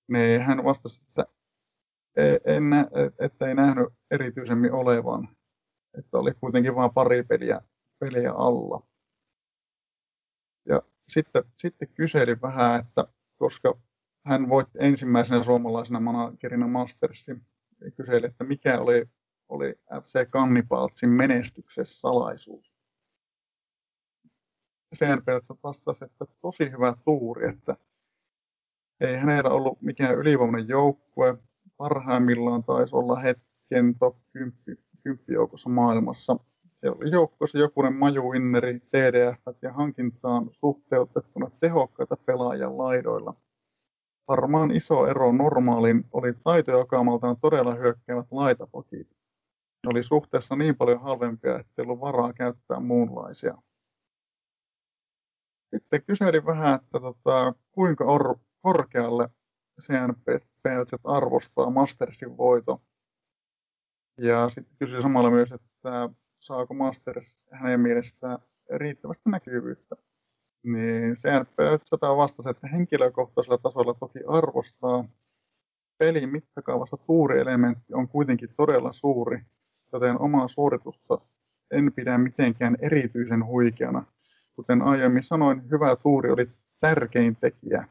Niin hän vastasi, että e, en, että ei nähnyt erityisemmin olevan. Että oli kuitenkin vain pari peliä, peliä alla. Ja sitten, sitten kyselin vähän, että koska hän voitti ensimmäisenä suomalaisena managerina Mastersin ja kyseli, että mikä oli, oli FC Kannipaltsin menestyksen salaisuus. Seenpeltsä vastasi, että tosi hyvä tuuri, että ei hänellä ollut mikään ylivoimainen joukkue. Parhaimmillaan taisi olla hetken top 10, 10 joukossa maailmassa. Siellä oli joukkueessa jokunen majuinneri, TDF ja hankintaan suhteutettuna tehokkaita pelaajia laidoilla – Varmaan iso ero normaalin oli taitojakaumaltaan todella hyökkäävät laitapokit. Ne oli suhteessa niin paljon halvempia, ettei ollut varaa käyttää muunlaisia. Sitten kyselin vähän, että tota, kuinka or, korkealle CNPLZ arvostaa Mastersin voito. Ja sitten kysyin samalla myös, että saako Masters hänen mielestään riittävästi näkyvyyttä niin CNP100 vastasi, että henkilökohtaisella tasolla toki arvostaa. Pelin mittakaavassa tuurielementti on kuitenkin todella suuri, joten omaa suoritusta en pidä mitenkään erityisen huikeana. Kuten aiemmin sanoin, hyvä tuuri oli tärkein tekijä.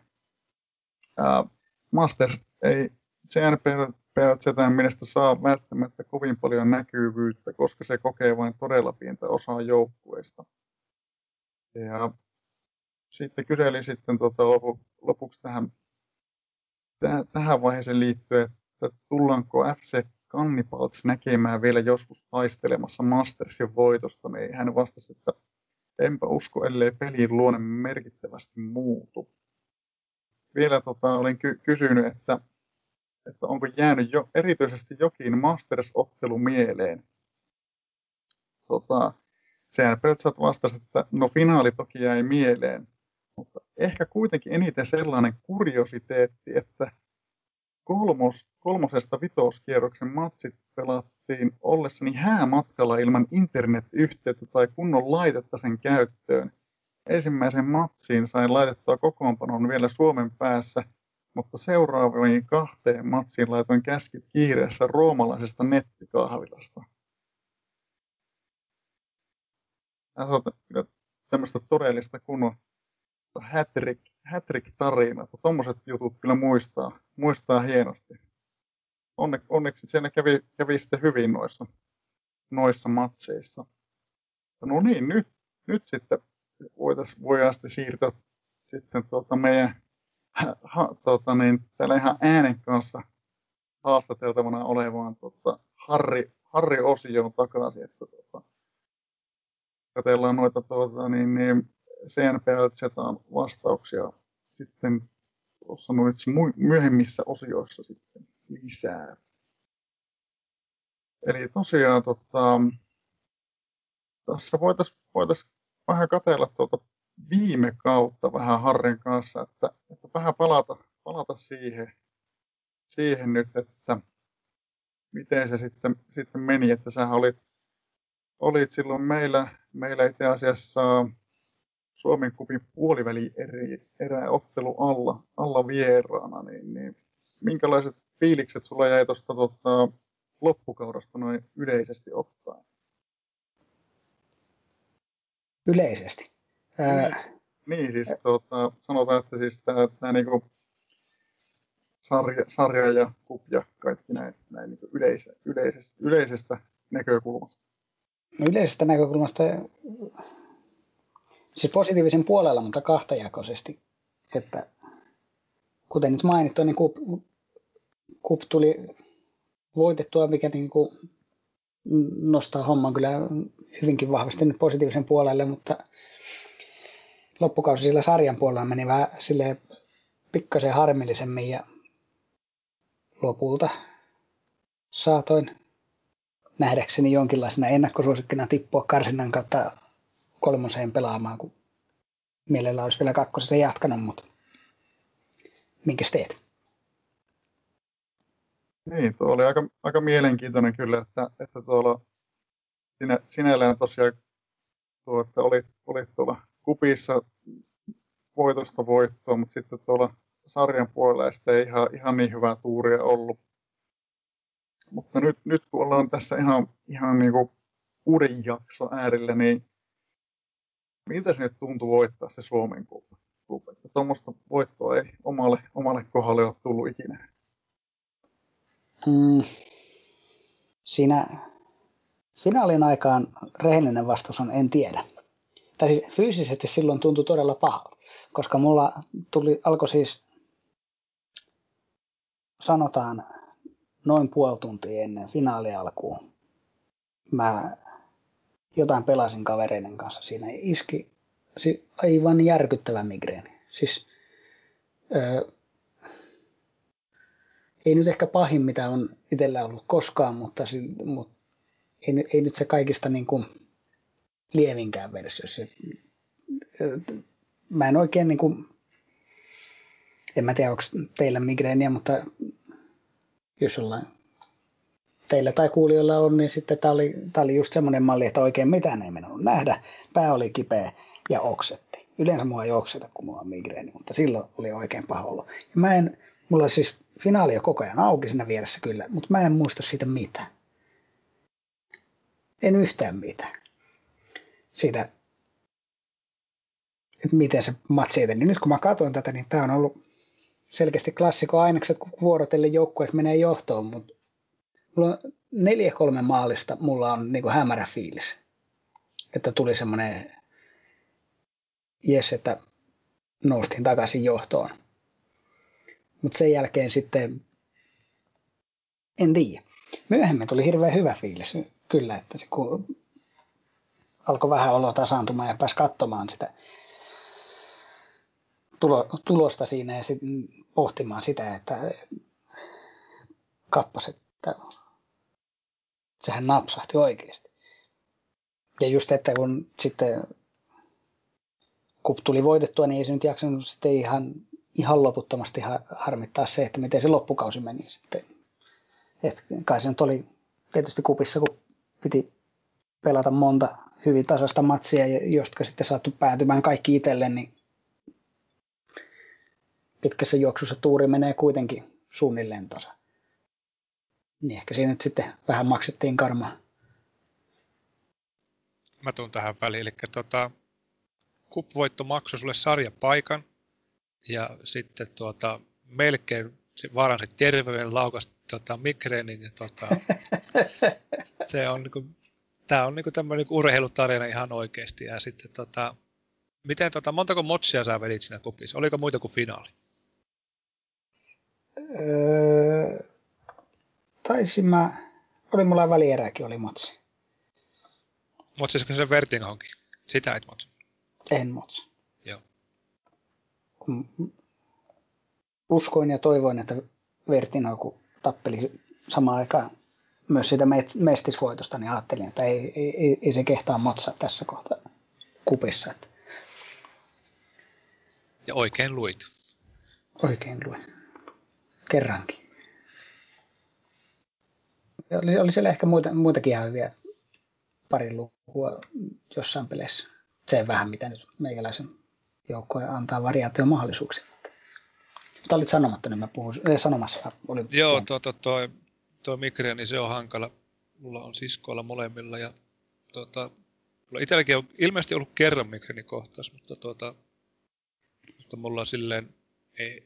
Ää, Masters ei CNPZ mielestä saa välttämättä kovin paljon näkyvyyttä, koska se kokee vain todella pientä osaa joukkueista. Ja sitten kyselin sitten tota lopu, lopuksi tähän, täh, tähän vaiheeseen liittyen, että tullaanko FC Cannibals näkemään vielä joskus taistelemassa Mastersin voitosta, niin hän vastasi, että enpä usko, ellei pelin luonne merkittävästi muutu. Vielä tota, olin ky- kysynyt, että, että onko jäänyt jo, erityisesti jokin Masters-ottelu mieleen. Tota, sehän Peltsat vastasi, että no finaali toki jäi mieleen, Mutta ehkä kuitenkin eniten sellainen kuriositeetti, että kolmos, kolmosesta vitoskierroksen matsit pelattiin ollessani häämatkalla ilman internetyhteyttä tai kunnon laitetta sen käyttöön. Ensimmäisen matsiin sain laitettua kokoonpanon vielä Suomen päässä, mutta seuraaviin kahteen matsiin laitoin käskyt kiireessä roomalaisesta nettikahvilasta. Tässä on tämmöistä todellista kunnon hätrik, hätrik-tarinaa. Tuommoiset jutut kyllä muistaa, muistaa hienosti. Onne, onneksi siellä kävi, kävi sitten hyvin noissa, noissa matseissa. No niin, nyt, nyt sitten voitaisiin, voidaan sitten siirtyä sitten tuota meidän ha, tuota niin, täällä ihan äänen kanssa haastateltavana olevaan tuota, Harri, Harri-osioon takaisin, että tuota, katsellaan noita tuota, niin, niin CNPL-zetaan vastauksia sitten tuossa noissa myöhemmissä osioissa sitten lisää. Eli tosiaan tota, tässä voitaisiin voitais vähän katella tuota viime kautta vähän Harrin kanssa, että, että vähän palata, palata siihen, siihen nyt, että miten se sitten, sitten meni, että sä olit, olit silloin meillä, meillä itse asiassa Suomen kupin puoliväli eri, erää ottelu alla, alla vieraana, niin, niin minkälaiset fiilikset sulla jäi tuosta tota, loppukaudesta noin yleisesti ottaen? Yleisesti? Ää... Niin, niin, siis tuota, sanotaan, että siis tämä, niinku sarja, sarja ja kup ja kaikki näin, näin niin yleis, yleisestä, yleisestä näkökulmasta. No yleisestä näkökulmasta siis positiivisen puolella, mutta kahtajakoisesti. Että kuten nyt mainittu, niin kup, kup tuli voitettua, mikä niin kuin nostaa homman kyllä hyvinkin vahvasti nyt positiivisen puolelle, mutta loppukausi sillä sarjan puolella meni vähän sille pikkasen harmillisemmin ja lopulta saatoin nähdäkseni jonkinlaisena ennakkosuosikkina tippua karsinnan kautta kolmoseen pelaamaan, kun mielellä olisi vielä kakkosessa jatkanut, mutta minkä teet? Niin, tuo oli aika, aika mielenkiintoinen kyllä, että, että tuolla sinä, sinällään tosiaan tuo, että olit, olit tuolla kupissa voitosta voittoa, mutta sitten tuolla sarjan puolella ei ihan, ihan niin hyvää tuuria ollut. Mutta nyt, nyt kun ollaan tässä ihan, ihan niin kuin uuden jakson äärellä, niin miltä se nyt tuntuu voittaa se Suomen kupa? Tuommoista voittoa ei omalle, omalle kohdalle ole tullut ikinä. Hmm. Siinä, siinä olin aikaan rehellinen vastaus on en tiedä. Tai siis fyysisesti silloin tuntui todella pahalta, koska mulla tuli, alkoi siis sanotaan noin puoli tuntia ennen finaali alkuun. Mä jotain pelasin kavereiden kanssa. Siinä iski aivan järkyttävä migreeni. Siis, öö, ei nyt ehkä pahin, mitä on itsellä ollut koskaan, mutta, mutta ei, ei nyt se kaikista niin kuin lievinkään versio. Mä en oikein niin kuin, en mä tiedä onko teillä migreeniä, mutta jos jollain teillä tai kuulijoilla on, niin sitten tämä oli, oli just semmoinen malli, että oikein mitään ei mennyt nähdä. Pää oli kipeä ja oksetti. Yleensä mua ei okseta, kun mulla on migreeni, mutta silloin oli oikein paha olo. Ja mä en, mulla siis finaali jo koko ajan auki siinä vieressä kyllä, mutta mä en muista siitä mitään. En yhtään mitään. Siitä, että miten se matsi eteni. Nyt kun mä katsoin tätä, niin tämä on ollut selkeästi klassikko ainekset, kun vuorotellen joukkueet menee johtoon, mutta mulla on neljä kolme maalista, mulla on niin kuin hämärä fiilis. Että tuli semmoinen, jes, että noustiin takaisin johtoon. Mutta sen jälkeen sitten, en tiedä. Myöhemmin tuli hirveän hyvä fiilis, kyllä, että se kun alkoi vähän olla tasaantumaan ja pääsi katsomaan sitä tulosta siinä ja sitten pohtimaan sitä, että kappas, että sehän napsahti oikeasti. Ja just, että kun sitten kup tuli voitettua, niin ei se nyt jaksanut sitten ihan, ihan loputtomasti harmittaa se, että miten se loppukausi meni sitten. Et kai se nyt oli tietysti kupissa, kun piti pelata monta hyvin tasasta matsia, josta sitten saattu päätymään kaikki itselle, niin pitkässä juoksussa tuuri menee kuitenkin suunnilleen tasa. Niin ehkä siinä nyt sitten vähän maksettiin karmaa. Mä tuun tähän väliin. Eli tota, kupvoitto maksoi sulle sarjapaikan ja sitten tuota, melkein vaaransi terveyden laukas tota, migreenin. Ja, tota, se on, niin tämä on niin tämmöinen niin urheilutarina ihan oikeasti. Ja sitten, tota, miten, tota, montako motsia sä vedit siinä kupissa? Oliko muita kuin finaali? Öö, taisin mä, oli mulla välieräkin oli motsi. Motsisiko se Vertinghonkin? Sitä et motsi? En motsi. Kun uskoin ja toivoin, että Vertinho, kun tappeli samaan aikaan myös siitä mestisvoitosta, niin ajattelin, että ei, ei, ei se kehtaa motsa tässä kohtaa kupissa. Ja oikein luit. Oikein luin. Kerrankin. Oli, oli siellä ehkä muita, muitakin ihan hyviä pari lukua jossain peleissä. Se vähän, mitä nyt meikäläisen joukkojen antaa variaatiomahdollisuuksia. Mutta olit sanomatta, niin mä puhun, eh, sanomassa. Oli Joo, tuo, tuo, tuo, tuo mikri, niin se on hankala. Mulla on siskoilla molemmilla ja tuota, mulla itselläkin on ilmeisesti ollut kerran mikreni kohtaus, mutta, tuota, mutta mulla on silleen, ei,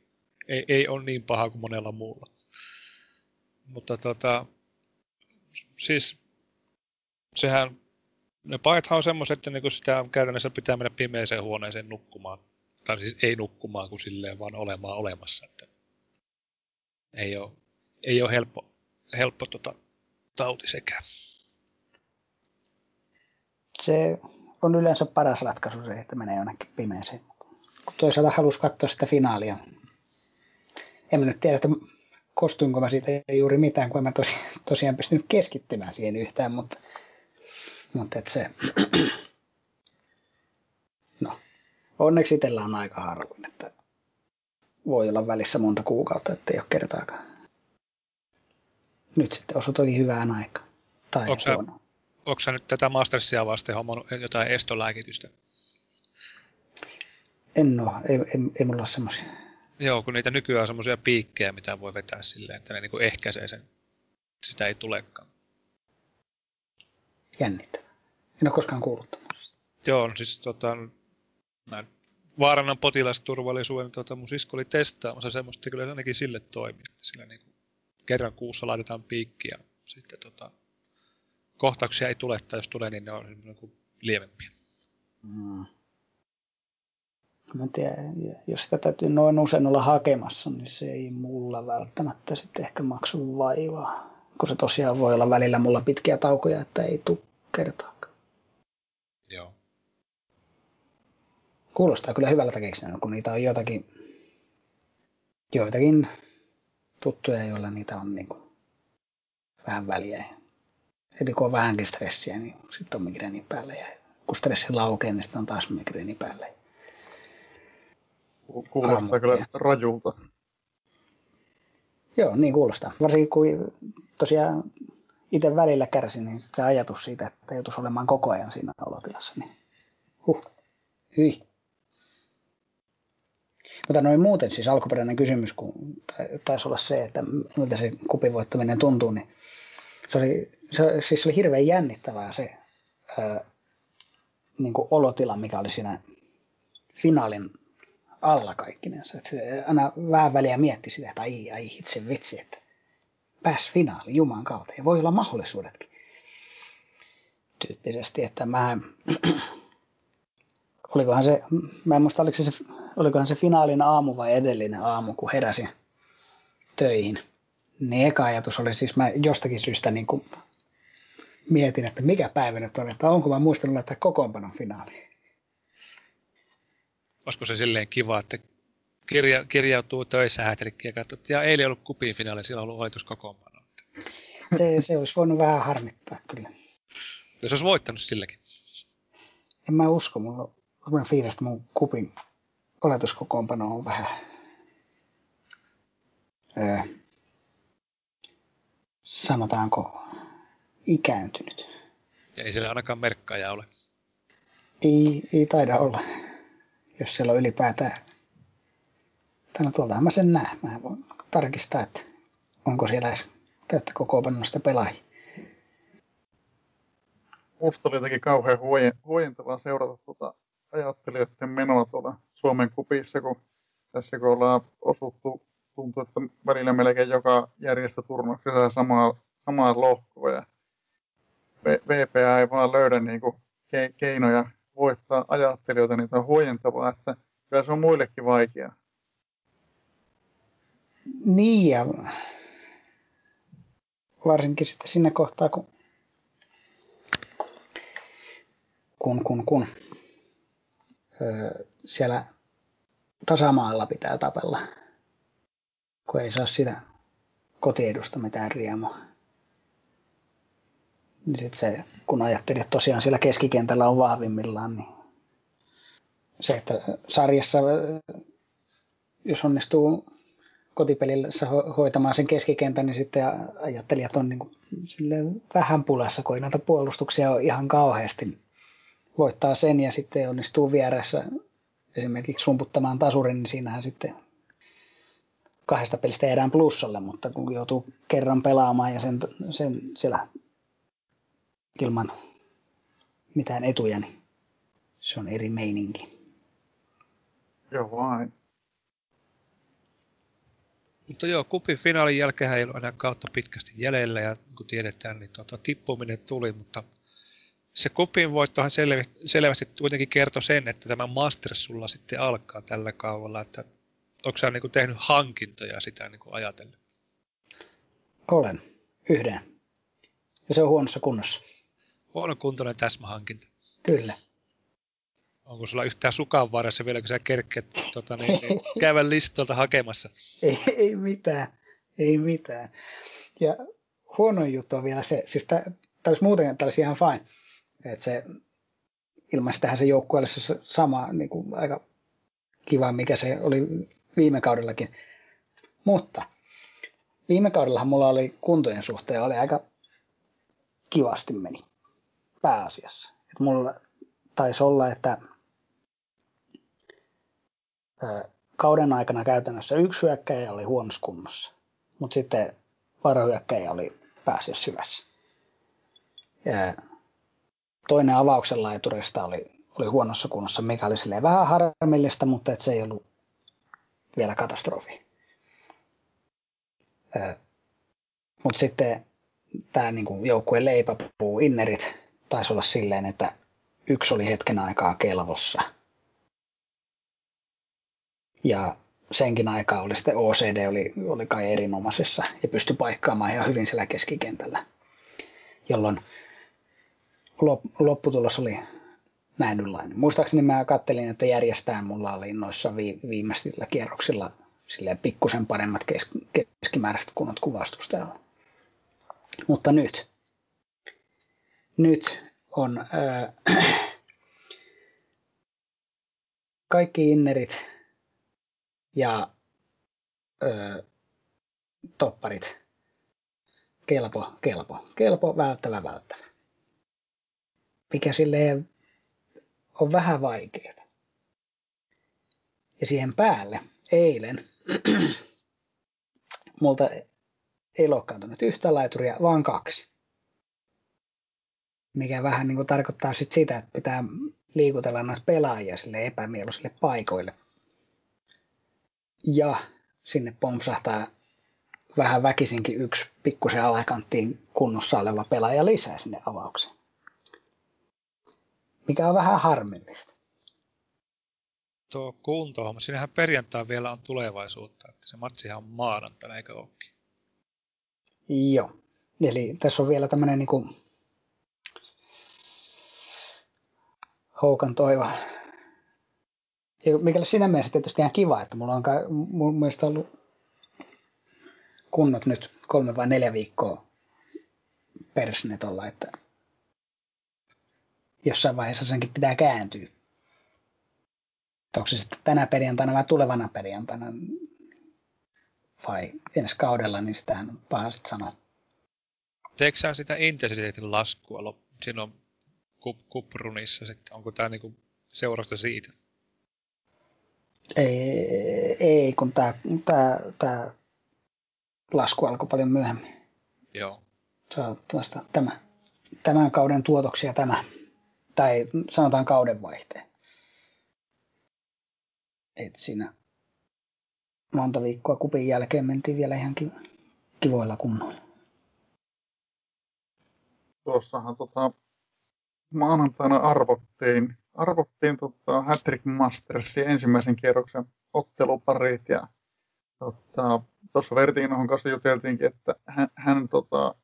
ei, ei ole niin paha kuin monella muulla. Mutta tuota, siis sehän, ne paethan on semmoiset, että niinku sitä käytännössä pitää mennä pimeeseen huoneeseen nukkumaan. Tai siis ei nukkumaan kuin silleen, vaan olemaan olemassa. Että ei ole, ei ole helppo, helppo tota, tauti sekään. Se on yleensä paras ratkaisu se, että menee jonnekin pimeeseen. Toisaalta halusi katsoa sitä finaalia. En mä nyt tiedä, että kostuinko mä siitä juuri mitään, kun en mä tosiaan, tosiaan pystynyt keskittymään siihen yhtään, mutta mutta se, no, onneksi itsellä on aika harvoin, että voi olla välissä monta kuukautta, että ei ole kertaakaan. Nyt sitten osui toki hyvään aikaan. Tai onko, sä, onko sä nyt tätä Mastersia vasten hommannut jotain estolääkitystä? En ole, ei, ei, ei mulla ole semmoisia. Joo, kun niitä nykyään on semmoisia piikkejä, mitä voi vetää silleen, että ne niin ehkäisee sen. Sitä ei tulekaan. Jännittävää. En ole koskaan kuullut tämmöisestä. Joo, no siis tota, mä vaarannan potilasturvallisuuden, tota, mun sisko oli testaamassa semmoista, kyllä ainakin sille toimii, että sillä niin kerran kuussa laitetaan piikki ja sitten tota, kohtauksia ei tule, tai jos tulee, niin ne on niin kuin lievempiä. Mm. Mä tiedän, jos sitä täytyy noin usein olla hakemassa, niin se ei mulla välttämättä sitten ehkä maksu vaivaa. Kun se tosiaan voi olla välillä mulla pitkiä taukoja, että ei tule kertaakaan. Joo. Kuulostaa kyllä hyvältä keksinnöltä, kun niitä on jotakin, joitakin tuttuja, joilla niitä on niin kuin vähän väliä. Heti kun on vähänkin stressiä, niin sitten on migreeni päällä. Ja kun stressi laukee, niin sitten on taas migreeni päällä. Kuulostaa Aamuttia. kyllä rajulta. Joo, niin kuulostaa. Varsinkin kun tosiaan itse välillä kärsin, niin se ajatus siitä, että joutuisi olemaan koko ajan siinä olotilassa, niin huh, hyi. Mutta noin muuten siis alkuperäinen kysymys, kun taisi olla se, että miltä se kupivoittaminen tuntuu, niin se oli, se, siis se oli hirveän jännittävää se ää, niin kuin olotila, mikä oli siinä finaalin alla kaikkinensa. Että aina vähän väliä mietti sitä, että ai, ai itse vitsi, että pääsi finaaliin Juman kautta. Ja voi olla mahdollisuudetkin. Tyyppisesti, että mä, olikohan se, mä en muista, oliko se, olikohan se finaalin aamu vai edellinen aamu, kun heräsin töihin. Niin eka ajatus oli siis, mä jostakin syystä niin kuin mietin, että mikä päivä nyt on, että onko mä muistanut laittaa kokoonpanon finaaliin. Olisiko se silleen kiva, että kirja, kirjautuu töissä hätrikkiä ja katsoo, että ja eilen ollut kupin finaali, siellä on ollut oletus kokoonpano. Se, se olisi voinut vähän harmittaa kyllä. Jos olisi voittanut silläkin. En mä usko, mulla Mä fiilis, että mun kupin oletuskokoonpano on vähän öö, sanotaanko ikääntynyt. Ja ei siellä ainakaan merkkaaja ole. Ei, ei taida olla, jos siellä on ylipäätään. Tänä tuoltahan mä sen näen. Mä voin tarkistaa, että onko siellä edes täyttä kokoonpanosta pelaajia. Musta oli jotenkin kauhean huojen- huojentavaa seurata tuota ajattelijoiden menoa tuolla Suomen kupissa, kun tässä kun ollaan osuttu, tuntuu, että välillä melkein joka järjestöturnauksessa samaa, samaa lohkoa ja VPA ei vaan löydä niin kuin ke- keinoja voittaa ajattelijoita, niin on huojentavaa, että kyllä se on muillekin vaikeaa. Niin ja varsinkin sitten siinä kohtaa, kun, kun, kun, kun siellä tasamaalla pitää tapella, kun ei saa sitä kotiedusta mitään riemua. Niin sit se, kun ajattelin, että tosiaan siellä keskikentällä on vahvimmillaan, niin se, että sarjassa, jos onnistuu kotipelissä ho- hoitamaan sen keskikentän, niin sitten ajattelijat on niin kuin vähän pulassa, kun ei näitä puolustuksia ole ihan kauheasti. Voittaa sen ja sitten onnistuu vieressä esimerkiksi sumputtamaan tasurin, niin siinähän sitten kahdesta pelistä jäädään plussalle, mutta kun joutuu kerran pelaamaan ja sen, sen siellä ilman mitään etuja, niin se on eri meininki. Joo vain. Mutta joo, kupin finaalin jälkeen ei ollut enää kautta pitkästi jäljellä ja niin kuin tiedetään, niin tuota, tippuminen tuli, mutta se kupin voittohan selvästi, selvästi kuitenkin kertoi sen, että tämä Masters sulla sitten alkaa tällä kaudella, että onko sä niin tehnyt hankintoja sitä niin ajatellen? Olen. Yhden. Ja se on huonossa kunnossa. Huono kuntoinen täsmähankinta. Kyllä. Onko sulla yhtään sukan varassa vielä, kun sä kerkkeet tota, niin, niin, käydä listolta hakemassa? Ei, ei mitään. Ei mitään. Ja huono juttu on vielä se, siis tämä olisi muuten tää olisi ihan fine. Että se ilman sitähän se joukkueelle se sama niin kuin aika kiva, mikä se oli viime kaudellakin. Mutta viime kaudellahan mulla oli kuntojen suhteen oli aika kivasti meni pääasiassa. Et mulla taisi olla, että kauden aikana käytännössä yksi hyökkäjä oli huonossa kunnossa, mutta sitten varahyökkäjä oli pääasiassa syvässä. Ja toinen avauksen laiturista oli, oli huonossa kunnossa, mikä oli vähän harmillista, mutta et se ei ollut vielä katastrofi. Mutta sitten tämä niinku joukkueen leipäpuu innerit taisi olla silleen, että yksi oli hetken aikaa kelvossa. Ja senkin aikaa oli sitten OCD oli, oli kai erinomaisessa ja pystyi paikkaamaan ihan hyvin siellä keskikentällä. Jolloin lopputulos oli näinlainen. Muistaakseni mä kattelin, että järjestään mulla oli noissa viimeisillä kierroksilla silleen pikkusen paremmat keskimääräiset kunnot kuvastusta. Mutta nyt, nyt on äh, kaikki innerit ja äh, topparit kelpo, kelpo, kelpo, välttävä, välttävä. Mikä silleen on vähän vaikeaa. Ja siihen päälle eilen multa ei loukkaantunut yhtä laituria, vaan kaksi. Mikä vähän niin kuin tarkoittaa sit sitä, että pitää liikutella noita pelaajia sille epämieluisille paikoille. Ja sinne pompsahtaa vähän väkisinkin yksi pikkusen alakanttiin kunnossa oleva pelaaja lisää sinne avaukseen. Mikä on vähän harmillista. Tuo kuntohomma, siinähän perjantai vielä on tulevaisuutta, että se matsihan on maanantaina, eikö olekin? Joo. Eli tässä on vielä tämmöinen niin kuin Houkan toiva. Mikä siinä mielessä tietysti ihan kiva, että mulla on mun mielestä ollut kunnot nyt kolme vai neljä viikkoa persnetolla, että jossain vaiheessa senkin pitää kääntyä. Onko se sitten tänä perjantaina vai tulevana perjantaina vai ensi kaudella, niin sitähän on paha sitten sanoa. Teekö sä sitä intensiteetin laskua silloin kup, kuprunissa sitten? Onko tämä niinku seurasta siitä? Ei, ei kun tämä, tämä, tämä lasku alkoi paljon myöhemmin. Joo. Se on tämä, tämän kauden tuotoksia tämä, tai sanotaan kauden vaihteen. Et siinä monta viikkoa kupin jälkeen mentiin vielä ihan kivoilla kunnoilla. Tuossahan tota, maanantaina arvottiin, arvottiin tota, Hattrick Mastersin ensimmäisen kierroksen otteluparit ja tota, tuossa Vertiinohon kanssa juteltiinkin, että hän, hän tota,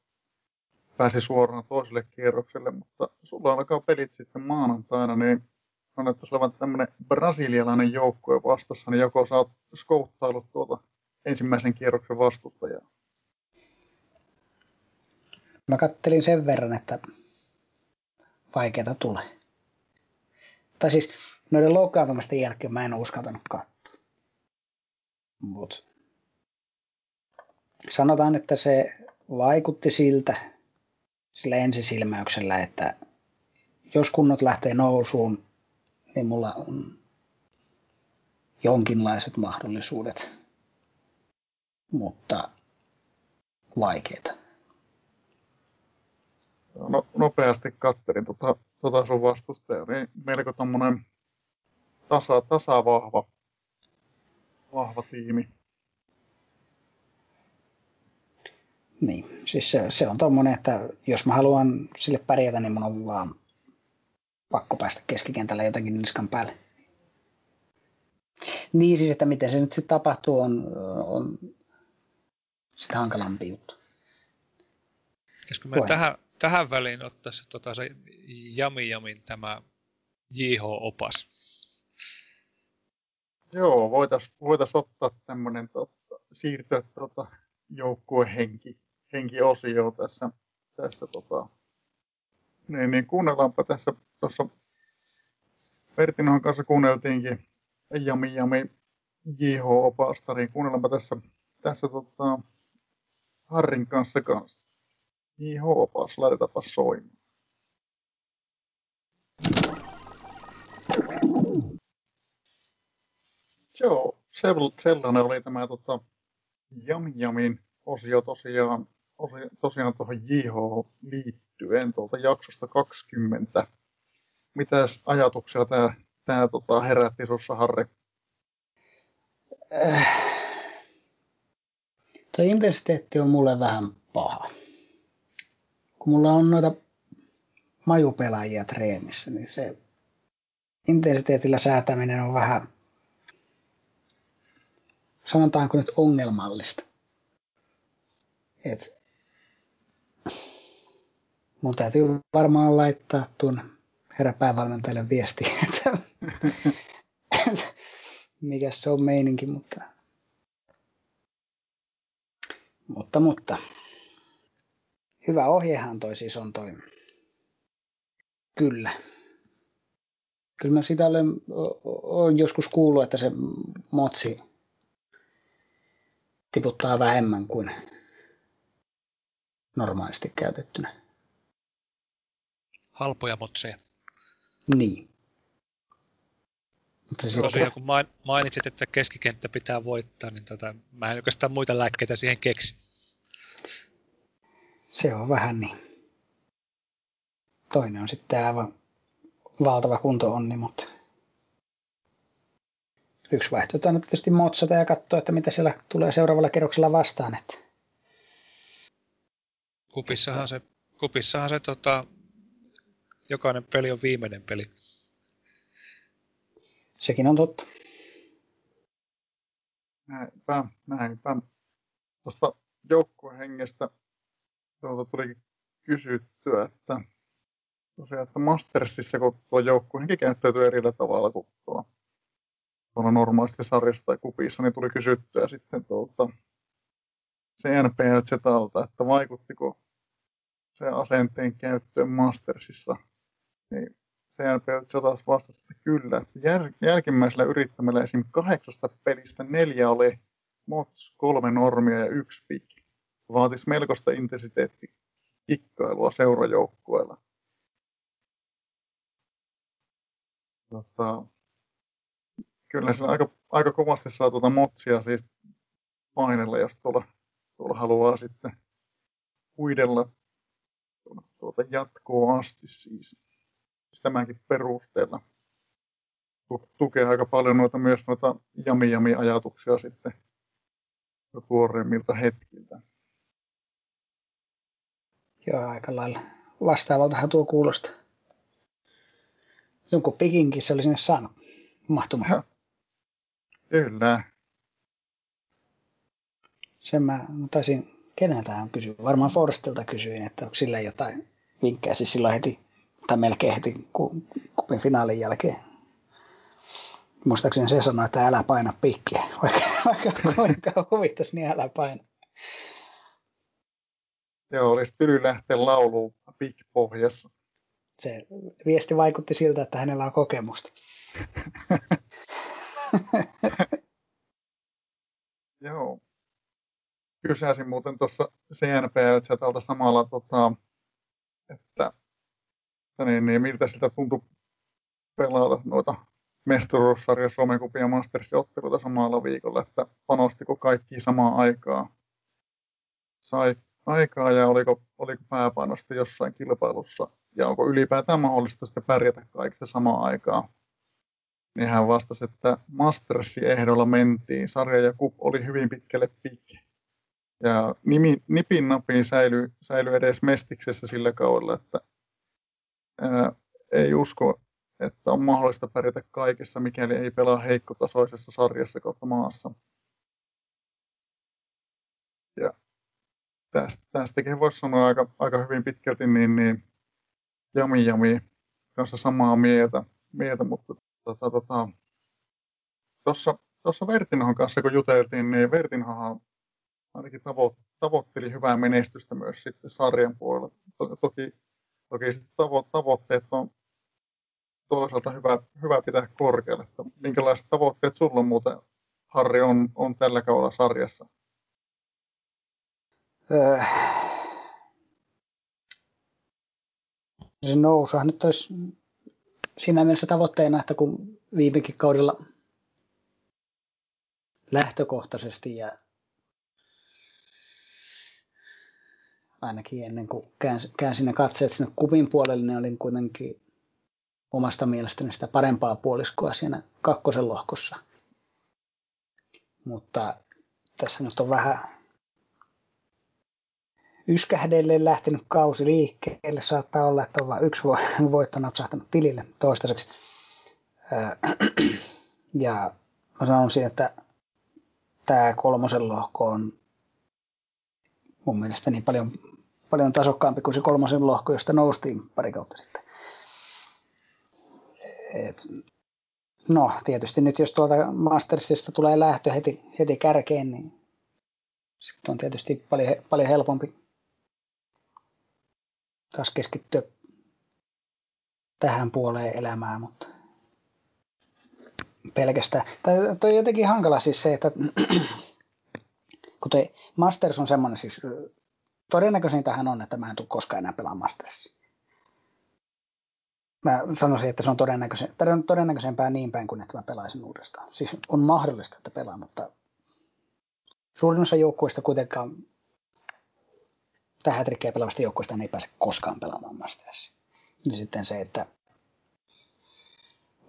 pääsi suoraan toiselle kierrokselle, mutta sulla alkaa pelit sitten maanantaina, niin annettaisiin olevan tämmöinen brasilialainen joukkue vastassa, niin joko saat skouttailut tuota ensimmäisen kierroksen vastustajaa? Mä kattelin sen verran, että vaikeata tulee. Tai siis noiden loukkaantumisten jälkeen mä en uskaltanut katsoa. Mut sanotaan, että se vaikutti siltä sillä ensisilmäyksellä, että jos kunnot lähtee nousuun, niin mulla on jonkinlaiset mahdollisuudet, mutta vaikeita. No, nopeasti kattelin tota, tota sun vastustaja, niin melko tommonen tasa, tasa vahva, vahva tiimi. Niin, siis se, se on tommonen, että jos mä haluan sille pärjätä, niin mun on vaan pakko päästä keskikentällä jotenkin niskan päälle. Niin siis, että miten se nyt sitten tapahtuu, on, on sitä hankalampi juttu. Pitäisikö me tähän, tähän väliin ottaa se, tota, se Jami Jamin tämä JH-opas? Joo, voitaisiin voitais ottaa tämmöinen tota, siirtyä tota, joukkuehenki henkiosio tässä, tässä tota, niin, niin kuunnellaanpa tässä tuossa Pertinohan kanssa kuunneltiinkin Jami Jami JH-opasta, niin kuunnellaanpa tässä, tässä tota, Harrin kanssa kanssa. JH-opas, laitetaanpa soimaan. Joo, sellainen oli tämä tota, Jami Jamin osio tosiaan, tosiaan tuohon JH liittyen tuolta jaksosta 20 mitäs ajatuksia tämä, tämä tota, herätti sinussa, Harri? Äh, tuo intensiteetti on mulle vähän paha. Kun mulla on noita majupelaajia treenissä, niin se intensiteetillä säätäminen on vähän, sanotaanko nyt ongelmallista. Et mun täytyy varmaan laittaa tuon herra päävalmentajalle viesti, että mikä se on meininki, mutta, mutta, mutta hyvä ohjehan toi siis on toi. Kyllä. Kyllä mä sitä olen, olen joskus kuullut, että se motsi tiputtaa vähemmän kuin normaalisti käytettynä. Halpoja motseja. Niin. Mutta se Tosiaan kun mainitsit, että keskikenttä pitää voittaa, niin tota, mä en oikeastaan muita lääkkeitä siihen keksi. Se on vähän niin. Toinen on sitten aivan valtava kunto-onni, mutta yksi vaihtoehto on tietysti motsata ja katsoa, että mitä siellä tulee seuraavalla kerroksella vastaan. Että... Kupissahan se, kupissahan se tota, jokainen peli on viimeinen peli. Sekin on totta. Näinpä, näinpä. Tuosta joukkuehengestä tuolta tuli kysyttyä, että tosiaan, että Mastersissa, kun tuo joukkuehenki käyttäytyy eri tavalla kuin tuolla, tuolla normaalisti sarjassa tai kupissa, niin tuli kysyttyä sitten tuolta CNPL Zetalta, että vaikuttiko se asenteen käyttöön Mastersissa niin CNP taas vastasi, että kyllä. Että jär, jälkimmäisellä yrittämällä esim. kahdeksasta pelistä neljä oli mods, kolme normia ja yksi pik. Vaatisi melkoista intensiteettikikkailua seurajoukkueella. Tota, kyllä se aika, aika kovasti saa tuota motsia siis painella, jos tuolla, tuolla haluaa sitten huidella tuota jatkoa asti siis. Tämänkin perusteella tukee aika paljon noita, myös noita jami-jami-ajatuksia sitten tuoreimmilta hetkiltä. Joo, aika lailla vastaavaltahan tuo kuulostaa. Jonkun pikinkin se oli sinne saanut mahtumaan. Kyllä. Sen mä taisin, on kysyä. Varmaan Forstilta kysyin, että onko sillä jotain vinkkejä. Siis silloin heti, tai melkein heti kupin finaalin jälkeen. Muistaakseni se sanoi, että älä paina pikkiä, vaikka, vaikka kuinka huvittaisi, niin älä paina. Joo, olisi tyly lähteä lauluun pikkipohjassa. Se viesti vaikutti siltä, että hänellä on kokemusta. Joo. Kysäsin muuten tuossa CNPL-chatalta samalla, tota, että, että niin, niin, miltä sitä tuntui pelata noita mestaruussarja Suomen kupia Mastersin otteluita samalla viikolla, että panostiko kaikki samaan aikaan. Sai aikaa ja oliko, oliko pääpainosta jossain kilpailussa ja onko ylipäätään mahdollista sitten pärjätä kaikista samaan aikaan niin hän vastasi, että Mastersin ehdolla mentiin. Sarja ja kup oli hyvin pitkälle pikki. Ja nimi, nipin napiin säilyi, säilyi edes Mestiksessä sillä kaudella, että ää, ei usko, että on mahdollista pärjätä kaikessa, mikäli ei pelaa heikkotasoisessa sarjassa kautta maassa. Ja tästä, tästäkin voisi sanoa aika, aika hyvin pitkälti niin, niin jami jami kanssa samaa mieltä, mieltä mutta tota, tota, tuossa, tuossa Vertinhan kanssa kun juteltiin, niin Vertinhan ainakin tavo, tavoitteli hyvää menestystä myös sitten sarjan puolella. To, toki, toki sitten tavo, tavoitteet on toisaalta hyvä, hyvä pitää korkealle. Minkälaiset tavoitteet sulla muuten, Harri, on, on tällä kaudella sarjassa? Öö. Se nousuhan nyt olisi siinä mielessä tavoitteena, että kun viimekin kaudella lähtökohtaisesti ja ainakin ennen kuin käänsin ne katseet sinne kupin puolelle, niin olin kuitenkin omasta mielestäni sitä parempaa puoliskoa siinä kakkosen lohkossa. Mutta tässä nyt on vähän yskähdelle lähtenyt kausi liikkeelle. Saattaa olla, että on vain yksi voitto napsahtanut tilille toistaiseksi. Ja mä sanoisin, että tämä kolmosen lohko on mun mielestä niin paljon, paljon tasokkaampi kuin se kolmosen lohko, josta noustiin pari kautta sitten. Et, no tietysti nyt jos tuolta Mastersista tulee lähtö heti, heti kärkeen, niin sitten on tietysti paljon, paljon helpompi taas keskittyä tähän puoleen elämää, mutta pelkästään. Tai toi on jotenkin hankala siis se, että kun toi Masters on semmoinen siis, todennäköisintähän on, että mä en tule koskaan enää pelaamaan Masters. Mä sanoisin, että se on todennäköisen, todennäköisempää niin päin kuin että mä pelaisin uudestaan. Siis on mahdollista, että pelaan, mutta suurin osa joukkueista kuitenkaan tai hätrikkejä pelaavasta joukkueesta ei pääse koskaan pelaamaan Mastersia. Ja sitten se, että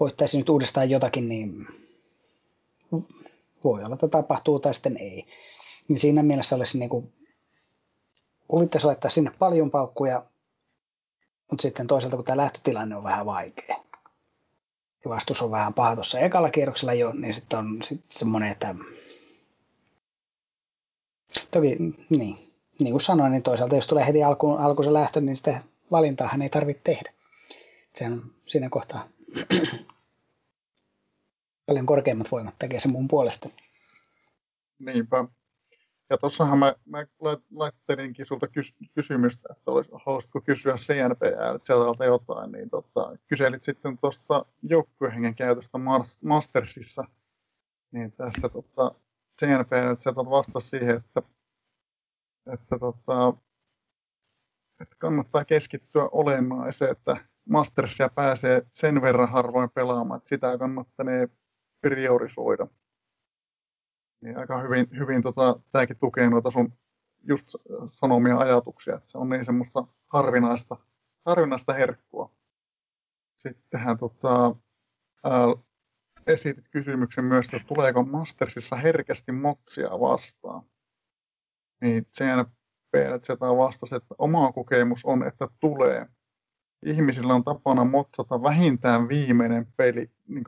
voittaisi nyt uudestaan jotakin, niin voi olla, että tapahtuu tai sitten ei. Niin siinä mielessä olisi niin kuin, huvittaisi laittaa sinne paljon paukkuja, mutta sitten toisaalta kun tämä lähtötilanne on vähän vaikea ja vastus on vähän paha tuossa ekalla kierroksella jo, niin sitten on sit semmoinen, että toki niin, niin kuin sanoin, niin toisaalta jos tulee heti alkuun, alku se lähtö, niin sitä valintaahan ei tarvitse tehdä. Se on siinä kohtaa paljon korkeimmat voimat tekee sen mun puolesta. Niinpä. Ja tuossahan mä, mä laittelinkin sulta kys, kysymystä, että olisi, haluaisitko kysyä CNPL jotain, niin tota, kyselit sitten tuosta joukkuehengen käytöstä Mastersissa, niin tässä tota, CNPL vastasi siihen, että, että, tota, että kannattaa keskittyä olennaiseen, että Mastersia pääsee sen verran harvoin pelaamaan, että sitä kannattaa priorisoida. Niin aika hyvin, hyvin tota, tämäkin tukee noita sun just sanomia ajatuksia, että se on niin semmoista harvinaista, harvinaista herkkua. Sittenhän tota, ää, esitit kysymyksen myös, että tuleeko Mastersissa herkästi motsia vastaan. Niin CNPLZ vastasi, että oma kokemus on, että tulee. Ihmisillä on tapana motsata vähintään viimeinen peli, niin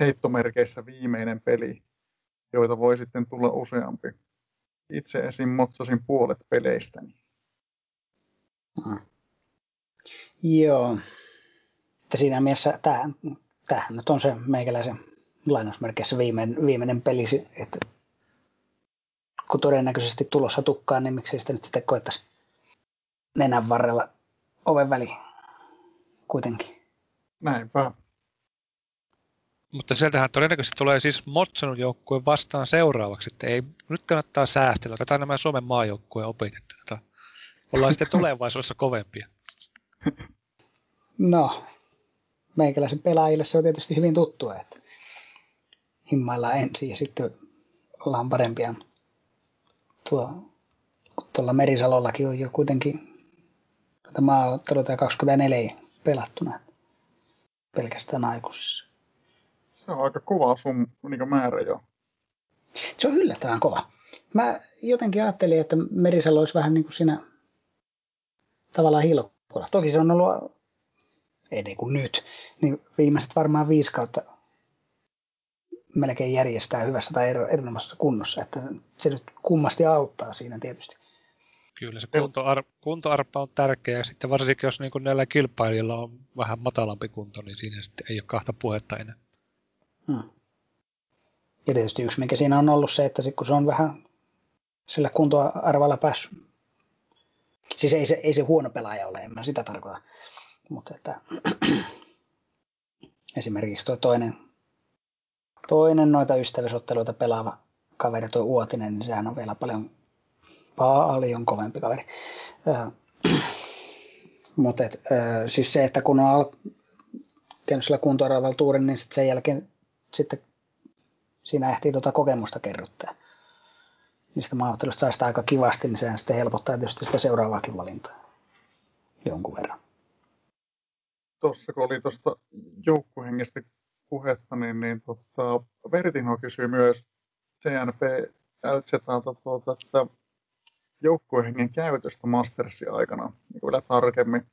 heittomerkeissä viimeinen peli, joita voi sitten tulla useampi. Itse esim. motsasin puolet peleistäni. Hmm. Joo. Että siinä mielessä tämähän, tämähän nyt on se meikäläisen lainausmerkeissä viimeinen, viimeinen peli, että kun todennäköisesti tulossa tukkaan, niin miksei sitä nyt sitten koettaisi nenän varrella oven väliin kuitenkin. Näinpä. Mutta sieltähän todennäköisesti tulee siis Motsonun joukkue vastaan seuraavaksi, että ei, nyt kannattaa säästellä. Tätä on nämä Suomen maajoukkueen opit, että ollaan sitten tulevaisuudessa kovempia. No, meikäläisen pelaajille se on tietysti hyvin tuttua, että himmaillaan ensin ja sitten ollaan parempia. Tuo, tuolla Merisalollakin on jo kuitenkin maaotteluita 24 pelattuna pelkästään aikuisissa. Se on aika kova sun niin määrä jo. Se on yllättävän kova. Mä jotenkin ajattelin, että Merisalo olisi vähän niin kuin siinä tavallaan hilkkuilla. Toki se on ollut, ei niin kuin nyt, niin viimeiset varmaan viisi kautta melkein järjestää hyvässä tai erinomaisessa kunnossa. Että se nyt kummasti auttaa siinä tietysti. Kyllä se kuntoar- kuntoarpa on tärkeä ja sitten varsinkin jos niin näillä kilpailijilla on vähän matalampi kunto, niin siinä sitten ei ole kahta puhetta enää. Hmm. Ja tietysti yksi mikä siinä on ollut se, että sit kun se on vähän sillä kuntoarvalla päässyt, siis ei se, ei se huono pelaaja ole, en mä sitä tarkoita, mutta että esimerkiksi tuo toinen, toinen noita ystävyysotteluita pelaava kaveri, tuo Uotinen, niin sehän on vielä paljon paljon kovempi kaveri. Mutta et, siis se, että kun on käynyt sillä kuntoarvalla tuurin, niin sit sen jälkeen sitten siinä ehtii tuota kokemusta kerrottaa. Niistä maaottelusta saa sitä aika kivasti, niin sehän sitten helpottaa tietysti sitä seuraavaakin valintaa jonkun verran. Tuossa kun oli tuosta joukkuhengestä puhetta, niin, niin tota, Vertino kysyi myös CNP LZltä, tuota, että joukkuehengen käytöstä Mastersin aikana niin vielä tarkemmin,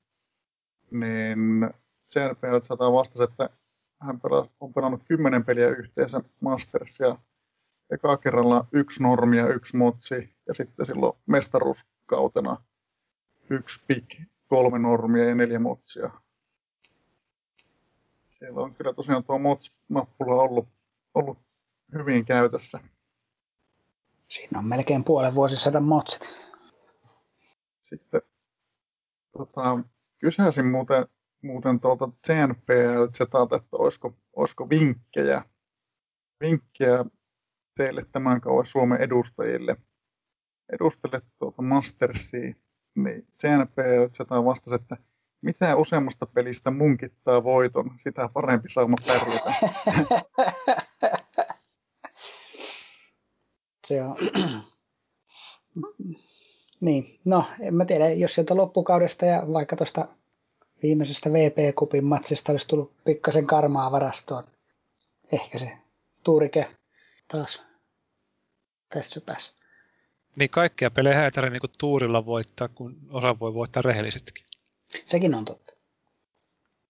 niin CNPL 100 vastasi, että hän on pelannut kymmenen peliä yhteensä Mastersia. Eka kerralla yksi normi ja yksi motsi, ja sitten silloin mestaruuskautena yksi pik, kolme normia ja neljä motsia. Siellä on kyllä tosiaan tuo mots-nappula ollut, ollut hyvin käytössä. Siinä on melkein puolen vuosisadan motsit. Sitten tota, kysäisin muuten, muuten tuolta CNPL-zetalta, että olisiko, olisiko vinkkejä, vinkkejä teille tämän kauan Suomen edustajille. Edustajille tuolta Mastersia, niin CNPL vastasi, että mitä useammasta pelistä munkittaa voiton, sitä parempi sauma pärjätä. Se on... niin, no en mä tiedä, jos sieltä loppukaudesta ja vaikka tuosta viimeisestä VP-kupin matsista olisi tullut pikkasen karmaa varastoon. Ehkä se tuurike taas tässä päässä. Niin kaikkia pelejä ei tarvitse niin tuurilla voittaa, kun osa voi voittaa rehellisestikin. Sekin on totta.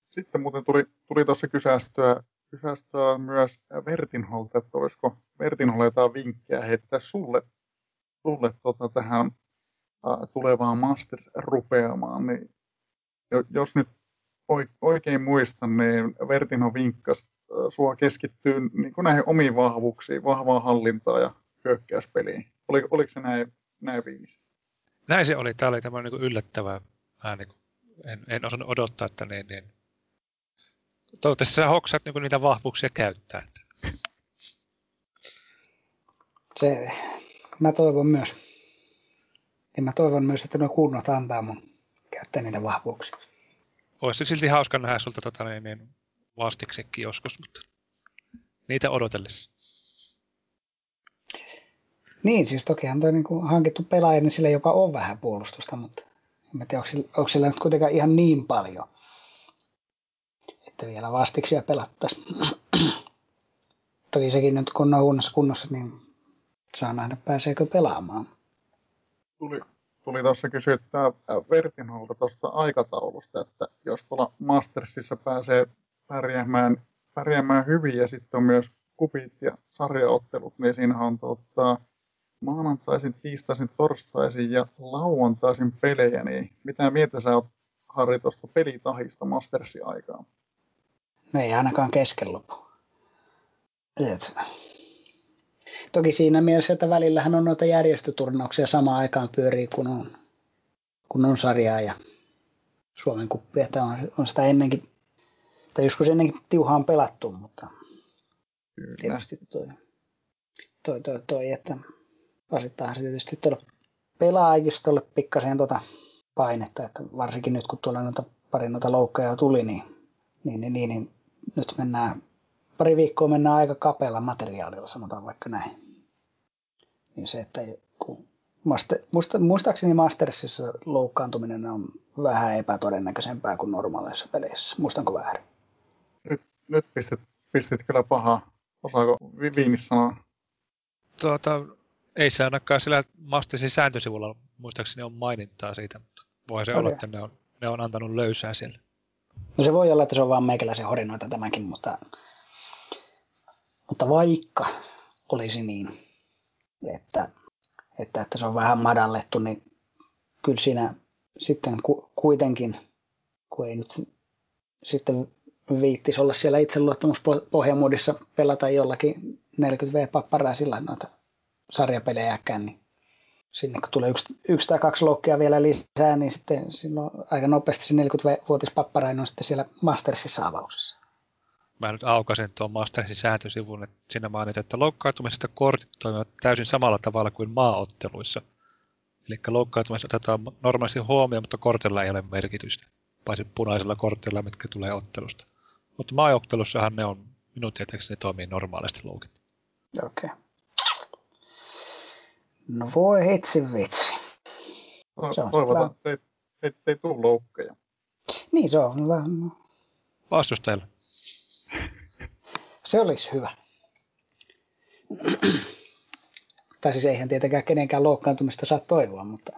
Sitten muuten tuli, tuli tuossa kysästöä kysästä myös Vertinholta, että olisiko Vertinholle jotain vinkkejä heittää sulle, sulle tota, tähän tulevaan Masters rupeamaan, niin jos nyt oikein muistan, niin Vertinho vinkkas sua keskittyy niin näihin omiin vahvuuksiin, vahvaan hallintaan ja hyökkäyspeliin. Oli, oliko se näin, näin viimeisen? Näin se oli. Tämä oli tämmöinen niin yllättävä. Mä niin kuin, en, en osannut odottaa, että niin, niin. Toivottavasti sä hoksaat niin niitä vahvuuksia käyttää. Se, mä toivon myös. Ja mä toivon myös, että nuo kunnot antaa mun käyttää niitä vahvuuksia. Olisi silti hauska nähdä sulta tota, niin, niin, vastiksekin joskus, mutta niitä odotellessa. Niin, siis tokihan toi niin hankittu pelaaja, niin sillä jopa on vähän puolustusta, mutta en tiedä, onko sillä, onko sillä nyt kuitenkaan ihan niin paljon, että vielä vastiksia pelattaisiin. Toki sekin nyt kun on huonossa kunnossa, niin saa nähdä pääseekö pelaamaan. Tuli, tuli tuossa kysyttää Vertinholta tuosta aikataulusta, että jos tuolla Mastersissa pääsee pärjäämään, pärjäämään hyvin ja sitten on myös kupit ja sarjaottelut, niin siinä on tuota, maanantaisin, tiistaisin, torstaisin ja lauantaisin pelejä, niin mitä mieltä sä oot Harri tuosta pelitahista Mastersin aikaan? No ei ainakaan kesken lopu. Toki siinä mielessä, että välillähän on noita järjestöturnauksia samaan aikaan pyörii, kun on, kun on sarjaa ja Suomen kuppi, että on, on sitä ennenkin, tai joskus ennenkin tiuhaan pelattu, mutta Kyllä. tietysti toi, toi, toi, toi että osittainhan se tietysti tuolla pelaajistolle pikkasen tuota painetta, että varsinkin nyt kun tuolla noita, pari noita loukkoja tuli, niin, niin, niin, niin, niin nyt mennään, pari viikkoa mennään aika kapealla materiaalilla, sanotaan vaikka näin. Niin se, että kun Master, muista, muistaakseni Mastersissa loukkaantuminen on vähän epätodennäköisempää kuin normaaleissa peleissä. Muistanko väärin? Nyt, nyt pistit, pistit kyllä pahaa. Osaako Viimis sanoa? Tuota, ei se ainakaan sillä Mastersin sääntösivulla muistaakseni on mainintaa siitä, mutta voi se okay. olla, että ne on, ne on antanut löysää siellä. No se voi olla, että se on vaan meikäläisen horinoita tämäkin, mutta, mutta vaikka olisi niin, että, että, että se on vähän madallettu, niin kyllä siinä sitten ku, kuitenkin, kun ei nyt sitten viittisi olla siellä itseluottamuspohjamuodissa pelata jollakin 40 V-papparaa sillä noita sarjapelejäkään, niin sinne kun tulee yksi, yksi tai kaksi loukkia vielä lisää, niin sitten silloin aika nopeasti se 40-vuotis papparainen on sitten siellä Mastersissa avauksessa. Mä nyt aukasin tuon Mastersin sääntösivun, että siinä mainit, että loukkaantumisesta kortit toimivat täysin samalla tavalla kuin maaotteluissa. Eli loukkaantumisesta otetaan normaalisti huomioon, mutta kortilla ei ole merkitystä, paitsi punaisella kortilla, mitkä tulee ottelusta. Mutta maaottelussahan ne on, minun tietääkseni ne toimii normaalisti loukit. Okei. Okay. No voi hitsi vitsi. Toivotaan, että ei, ei, ei tule loukkeja. Niin se on vähän. Se olisi hyvä. tai siis eihän tietenkään kenenkään loukkaantumista saa toivoa, mutta,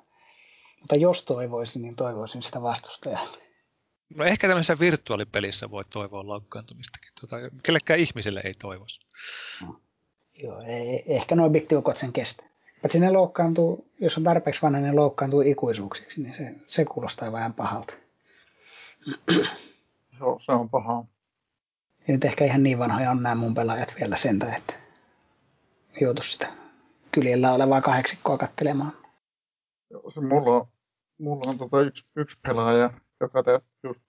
mutta jos toivoisin, niin toivoisin sitä vastustajalle. No ehkä tämmöisessä virtuaalipelissä voi toivoa loukkaantumistakin. Tota, kellekään ihmiselle ei toivoisi. No. Joo, ei, ehkä noin bittiukot sen kestä. Että sinne loukkaantuu, jos on tarpeeksi vanha, niin loukkaantuu ikuisuuksiksi, niin se, se kuulostaa vähän pahalta. Joo, se on pahaa. Ja nyt ehkä ihan niin vanhoja on nämä mun pelaajat vielä sentä, että joutu sitä kyljellä olevaa kahdeksikkoa kattelemaan. Joo, se mulla on, mulla on tota yksi, yksi pelaaja, joka täytti just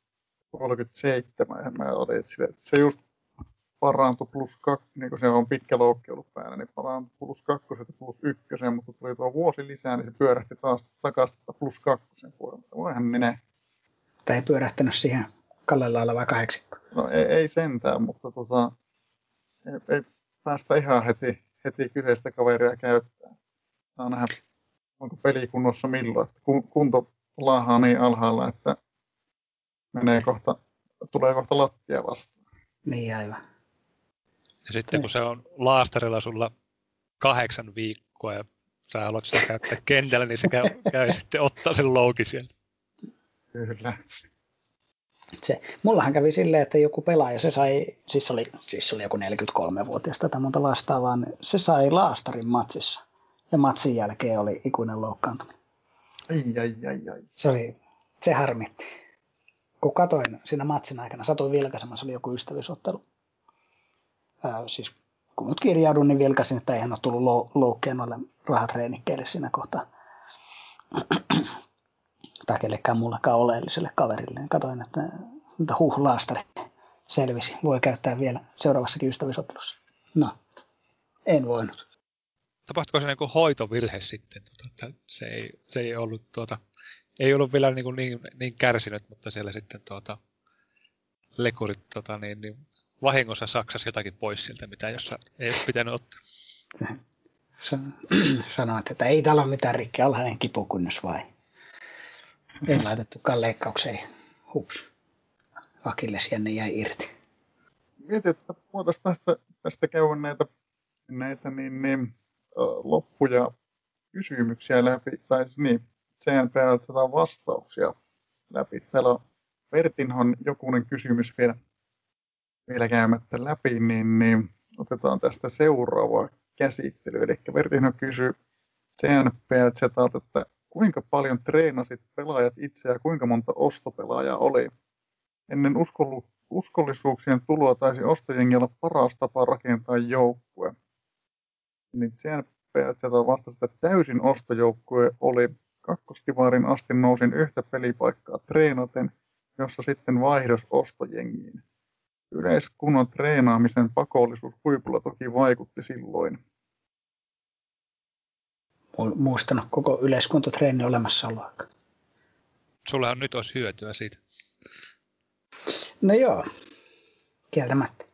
37, ja mä olin, että se just parantui plus kaksi, niin kuin se on pitkä loukki ollut päällä, niin parantui plus kakkosen ja plus ykkösen, mutta tuli tuo vuosi lisää, niin se pyörähti taas takaisin plus kakkosen puolella. Voihan minä. Tai ei pyörähtänyt siihen kallella olevaa kahdeksikko. No ei, ei sentään, mutta tota, ei, ei päästä ihan heti, heti kyseistä kaveria käyttää. Saa nähdä, onko pelikunnossa milloin. Kunto laahaa niin alhaalla, että menee kohta, tulee kohta lattia vastaan. Niin aivan. Ja sitten kun se on laastarilla sulla kahdeksan viikkoa ja sä haluat sitä käyttää kentällä, niin se käy, käy sitten ottaa sen louki sieltä. Kyllä. Se, mullahan kävi silleen, että joku pelaaja, se sai, siis oli, siis oli joku 43-vuotias tätä monta vastaavaa, niin se sai laastarin matsissa. Ja matsin jälkeen oli ikuinen loukkaantuminen. Ai, ai, ai, ai. Se oli, se harmitti. Kun katoin siinä matsin aikana, satuin vilkaisemaan, se oli joku ystävyysottelu ää, siis kun nyt kirjaudun, niin vilkasin, että eihän ole tullut loukkeen noille rahatreenikkeille siinä kohtaa. Tai kellekään mullekaan oleelliselle kaverille. Niin katoin, että, että huh, laastari selvisi. Voi käyttää vielä seuraavassakin ystävyysottelussa. No, en voinut. Tapahtuiko se niin hoitovirhe sitten? Tuota, että se, ei, se ei ollut, tuota, ei ollut vielä niin, niin, niin kärsinyt, mutta siellä sitten tuota, lekurit tuota, niin, niin vahingossa saksasi jotakin pois siltä, mitä jos ei olisi pitänyt ottaa. Sanoit, että ei täällä ole mitään rikki, alhainen kipukunnus vai? Ei laitettukaan leikkaukseen. Hups. Akilles jänne jäi irti. Mietin, että voitaisiin tästä, tästä käydä näitä, näitä niin, niin, loppuja kysymyksiä läpi, tai siis niin, sen saadaan vastauksia läpi. Täällä on Vertinhan jokunen kysymys vielä, vielä käymättä läpi, niin, niin otetaan tästä seuraava käsittely. Eli Vertinhan kysyy CNPLZalta, että kuinka paljon treenasit pelaajat itse ja kuinka monta ostopelaajaa oli? Ennen uskollisuuksien tuloa taisi ostojengi olla paras tapa rakentaa joukkue. Niin CNPLZ vastasi, että täysin ostojoukkue oli kakkoskivaarin asti nousin yhtä pelipaikkaa treenaten, jossa sitten vaihdos ostojengiin. Yleiskunnon treenaamisen pakollisuus huipulla toki vaikutti silloin. Muistanut koko yleiskuntotreeni olemassaoloa. Sullahan nyt olisi hyötyä siitä. No joo, kieltämättä.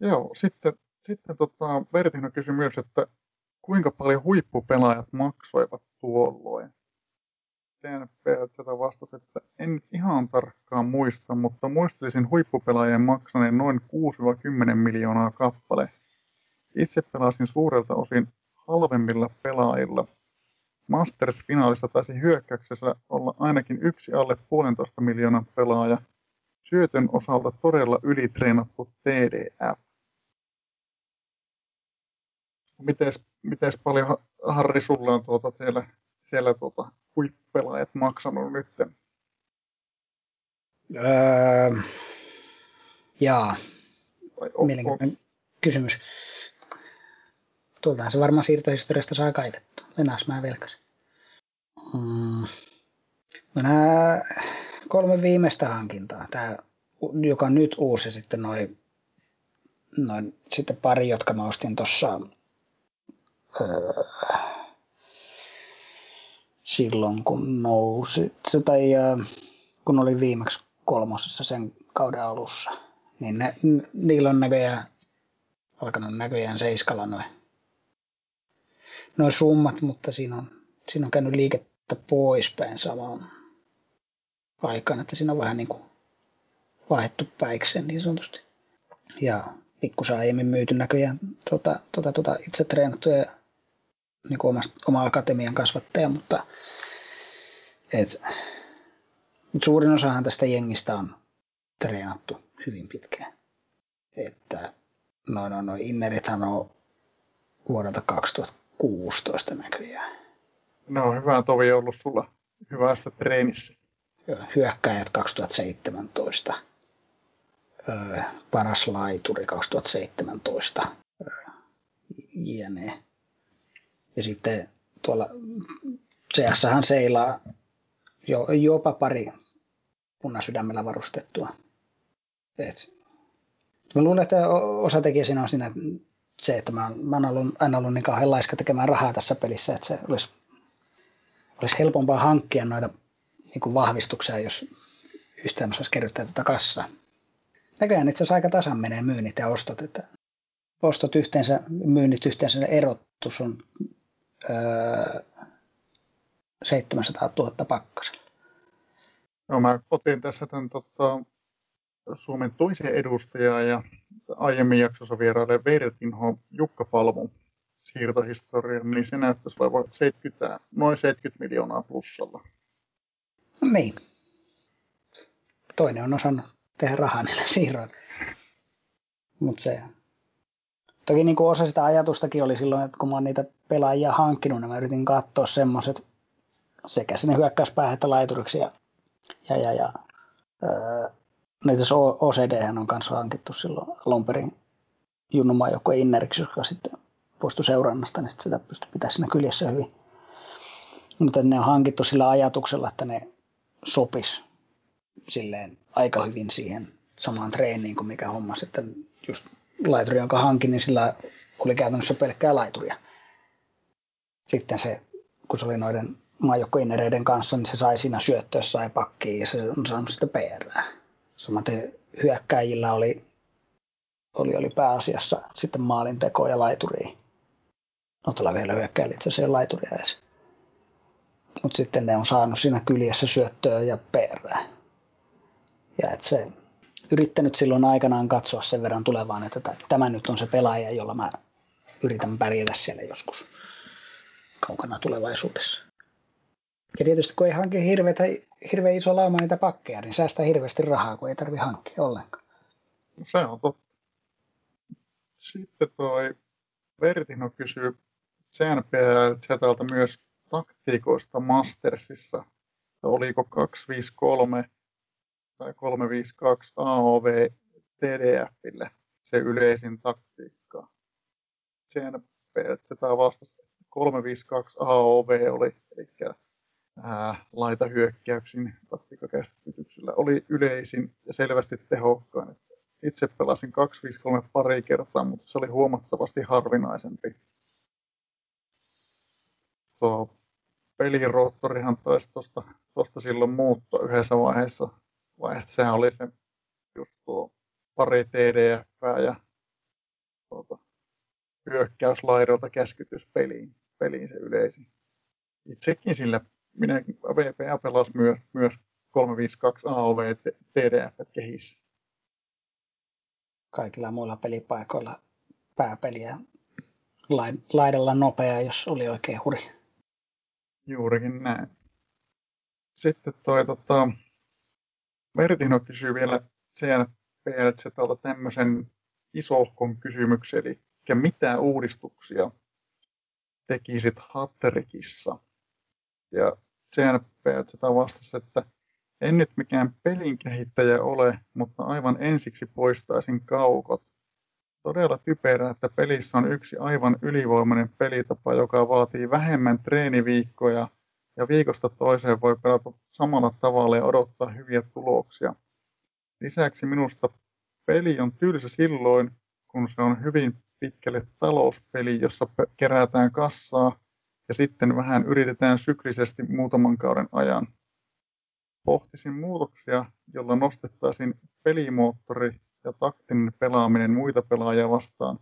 Joo, sitten, sitten tota, Vertino kysyi myös, että kuinka paljon huippupelaajat maksoivat tuolloin? TNP vastasi, että en ihan tarkkaan muista, mutta muistelisin huippupelaajien maksaneen noin 6-10 miljoonaa kappale. Itse pelasin suurelta osin halvemmilla pelaajilla. Masters-finaalissa taisi hyökkäyksessä olla ainakin yksi alle puolentoista miljoonan pelaaja. Syötön osalta todella ylitreenattu TDF. Mites, mites paljon, Harri, sulla on tuota siellä, siellä tuota huippelaajat maksanut nyt? Öö, jaa. Mielenkiintoinen kysymys. Tuoltahan se varmaan siirtohistoriasta saa kaivettu. Venäs mä velkasin. Mm. Nämä kolme viimeistä hankintaa. Tämä, joka on nyt uusi, ja sitten noin noin, sitten pari, jotka mä ostin tuossa öö, silloin, kun nousi, se, tai öö, kun oli viimeksi kolmosessa sen kauden alussa, niin ne, niillä on näköjään alkanut näköjään seiskalla noin noi summat, mutta siinä on, siinä on käynyt liikettä poispäin samaan aikaan, että siinä on vähän niin kuin vaihdettu päikseen niin sanotusti. Ja pikkusen aiemmin myyty näköjään tota, tota, tota itse treenattuja niin kuin omasta, oma akatemian kasvattaja, mutta et, mutta suurin osahan tästä jengistä on treenattu hyvin pitkään. Että noin, noin, noin innerithän on vuodelta 2016 näköjään. No hyvä tovi ollut sulla hyvässä treenissä. Hyökkäjät 2017 paras laituri 2017 jne. Ja sitten tuolla CS-hän seilaa jo, jopa pari punasydämellä varustettua. Et, mä luulen, että osa tekee siinä on siinä se, että mä, mä oon ollut, aina ollut niin kauhean laiska tekemään rahaa tässä pelissä, että se olisi, olisi helpompaa hankkia noita niin kuin vahvistuksia, jos yhtään osaisi kerryttää tuota kassaa näköjään itse asiassa aika tasan menee myynnit ja ostot. Että ostot yhteensä, myynnit yhteensä, ne erotus on öö, 700 000 pakkasella. No mä otin tässä tämän tota, Suomen toisen edustajan ja aiemmin jaksossa vierailee Vertinho Jukka Palmu siirtohistorian, niin se näyttäisi olevan 70, noin 70 miljoonaa plussalla. No niin. Toinen on osannut tehdä rahaa niillä siirroilla. Mutta se... Toki niin kuin osa sitä ajatustakin oli silloin, että kun mä oon niitä pelaajia hankkinut, niin mä yritin katsoa semmoiset sekä sinne hyökkäyspäähän että laituriksi. Ja, ja, ja, ja öö, no itse OCD on kanssa hankittu silloin alun perin junnumaan joku inneriksi, joka sitten poistui seurannasta, niin sitä pystyi pitämään siinä kyljessä hyvin. Mutta ne on hankittu sillä ajatuksella, että ne sopis silleen aika hyvin siihen samaan treeniin kuin mikä hommas, että just laituri, jonka hankin, niin sillä oli käytännössä pelkkää laituria. Sitten se, kun se oli noiden maajoukkoinereiden kanssa, niin se sai siinä syöttöä, sai pakkiin ja se on saanut sitä PR. Samaten hyökkäjillä oli, oli, oli pääasiassa sitten maalinteko ja laituri. No tällä vielä hyökkäjillä itse asiassa laituria edes. Mutta sitten ne on saanut siinä kyljessä syöttöä ja PR. Ja et se yrittänyt silloin aikanaan katsoa sen verran tulevaan, että tämä nyt on se pelaaja, jolla mä yritän pärjätä siellä joskus kaukana tulevaisuudessa. Ja tietysti kun ei hanki hirveän iso lauma niitä pakkeja, niin säästää hirveästi rahaa, kun ei tarvi hankkia ollenkaan. No se on totta. Sitten toi Vertino kysyy CNPL-zetalta myös taktiikoista Mastersissa. Oliko 253 tai 352 AOV TDFille se yleisin taktiikka. CNPL-zetaa vastasi 352 AOV oli, eli laitahyökkäyksin taktiikkakäsityksellä oli yleisin ja selvästi tehokkain. Itse pelasin 253 pari kertaa, mutta se oli huomattavasti harvinaisempi. Tuo peliroottorihan taisi tuosta, tuosta silloin muuttua yhdessä vaiheessa. vaiheessa. Sehän oli se just tuo pari TDF ja tuota, hyökkäyslaidolta käskytys peliin, peliin se yleisin. Itsekin sillä minä VPA pelasi myös, myös 352 AOV TDF kehissä. Kaikilla muilla pelipaikoilla pääpeliä laidalla nopea, jos oli oikein huri. Juurikin näin. Sitten toi tota, Vertino kysyy vielä CNPLZltä tämmöisen isohkon kysymyksen, eli mitä uudistuksia tekisit Hatterikissa? Ja CNP sitä vastasi, että en nyt mikään pelin kehittäjä ole, mutta aivan ensiksi poistaisin kaukot. Todella typerää, että pelissä on yksi aivan ylivoimainen pelitapa, joka vaatii vähemmän treeniviikkoja ja viikosta toiseen voi pelata samalla tavalla ja odottaa hyviä tuloksia. Lisäksi minusta peli on tylsä silloin, kun se on hyvin pitkälle talouspeli, jossa kerätään kassaa ja sitten vähän yritetään syklisesti muutaman kauden ajan. Pohtisin muutoksia, jolla nostettaisiin pelimoottori ja taktinen pelaaminen muita pelaajia vastaan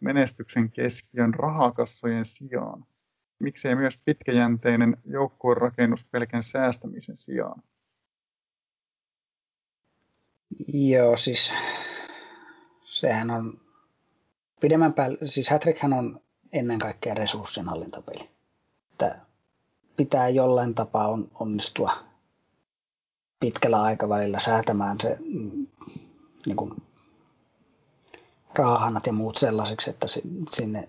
menestyksen keskiön rahakassojen sijaan. Miksei myös pitkäjänteinen joukkuerakennus pelkän säästämisen sijaan? Joo, siis sehän on pidemmän päälle, siis Hattrickhän on ennen kaikkea resurssinhallintapeli että pitää jollain tapaa on, onnistua pitkällä aikavälillä säätämään se mm, niin kuin, raahannat ja muut sellaiseksi, että sinne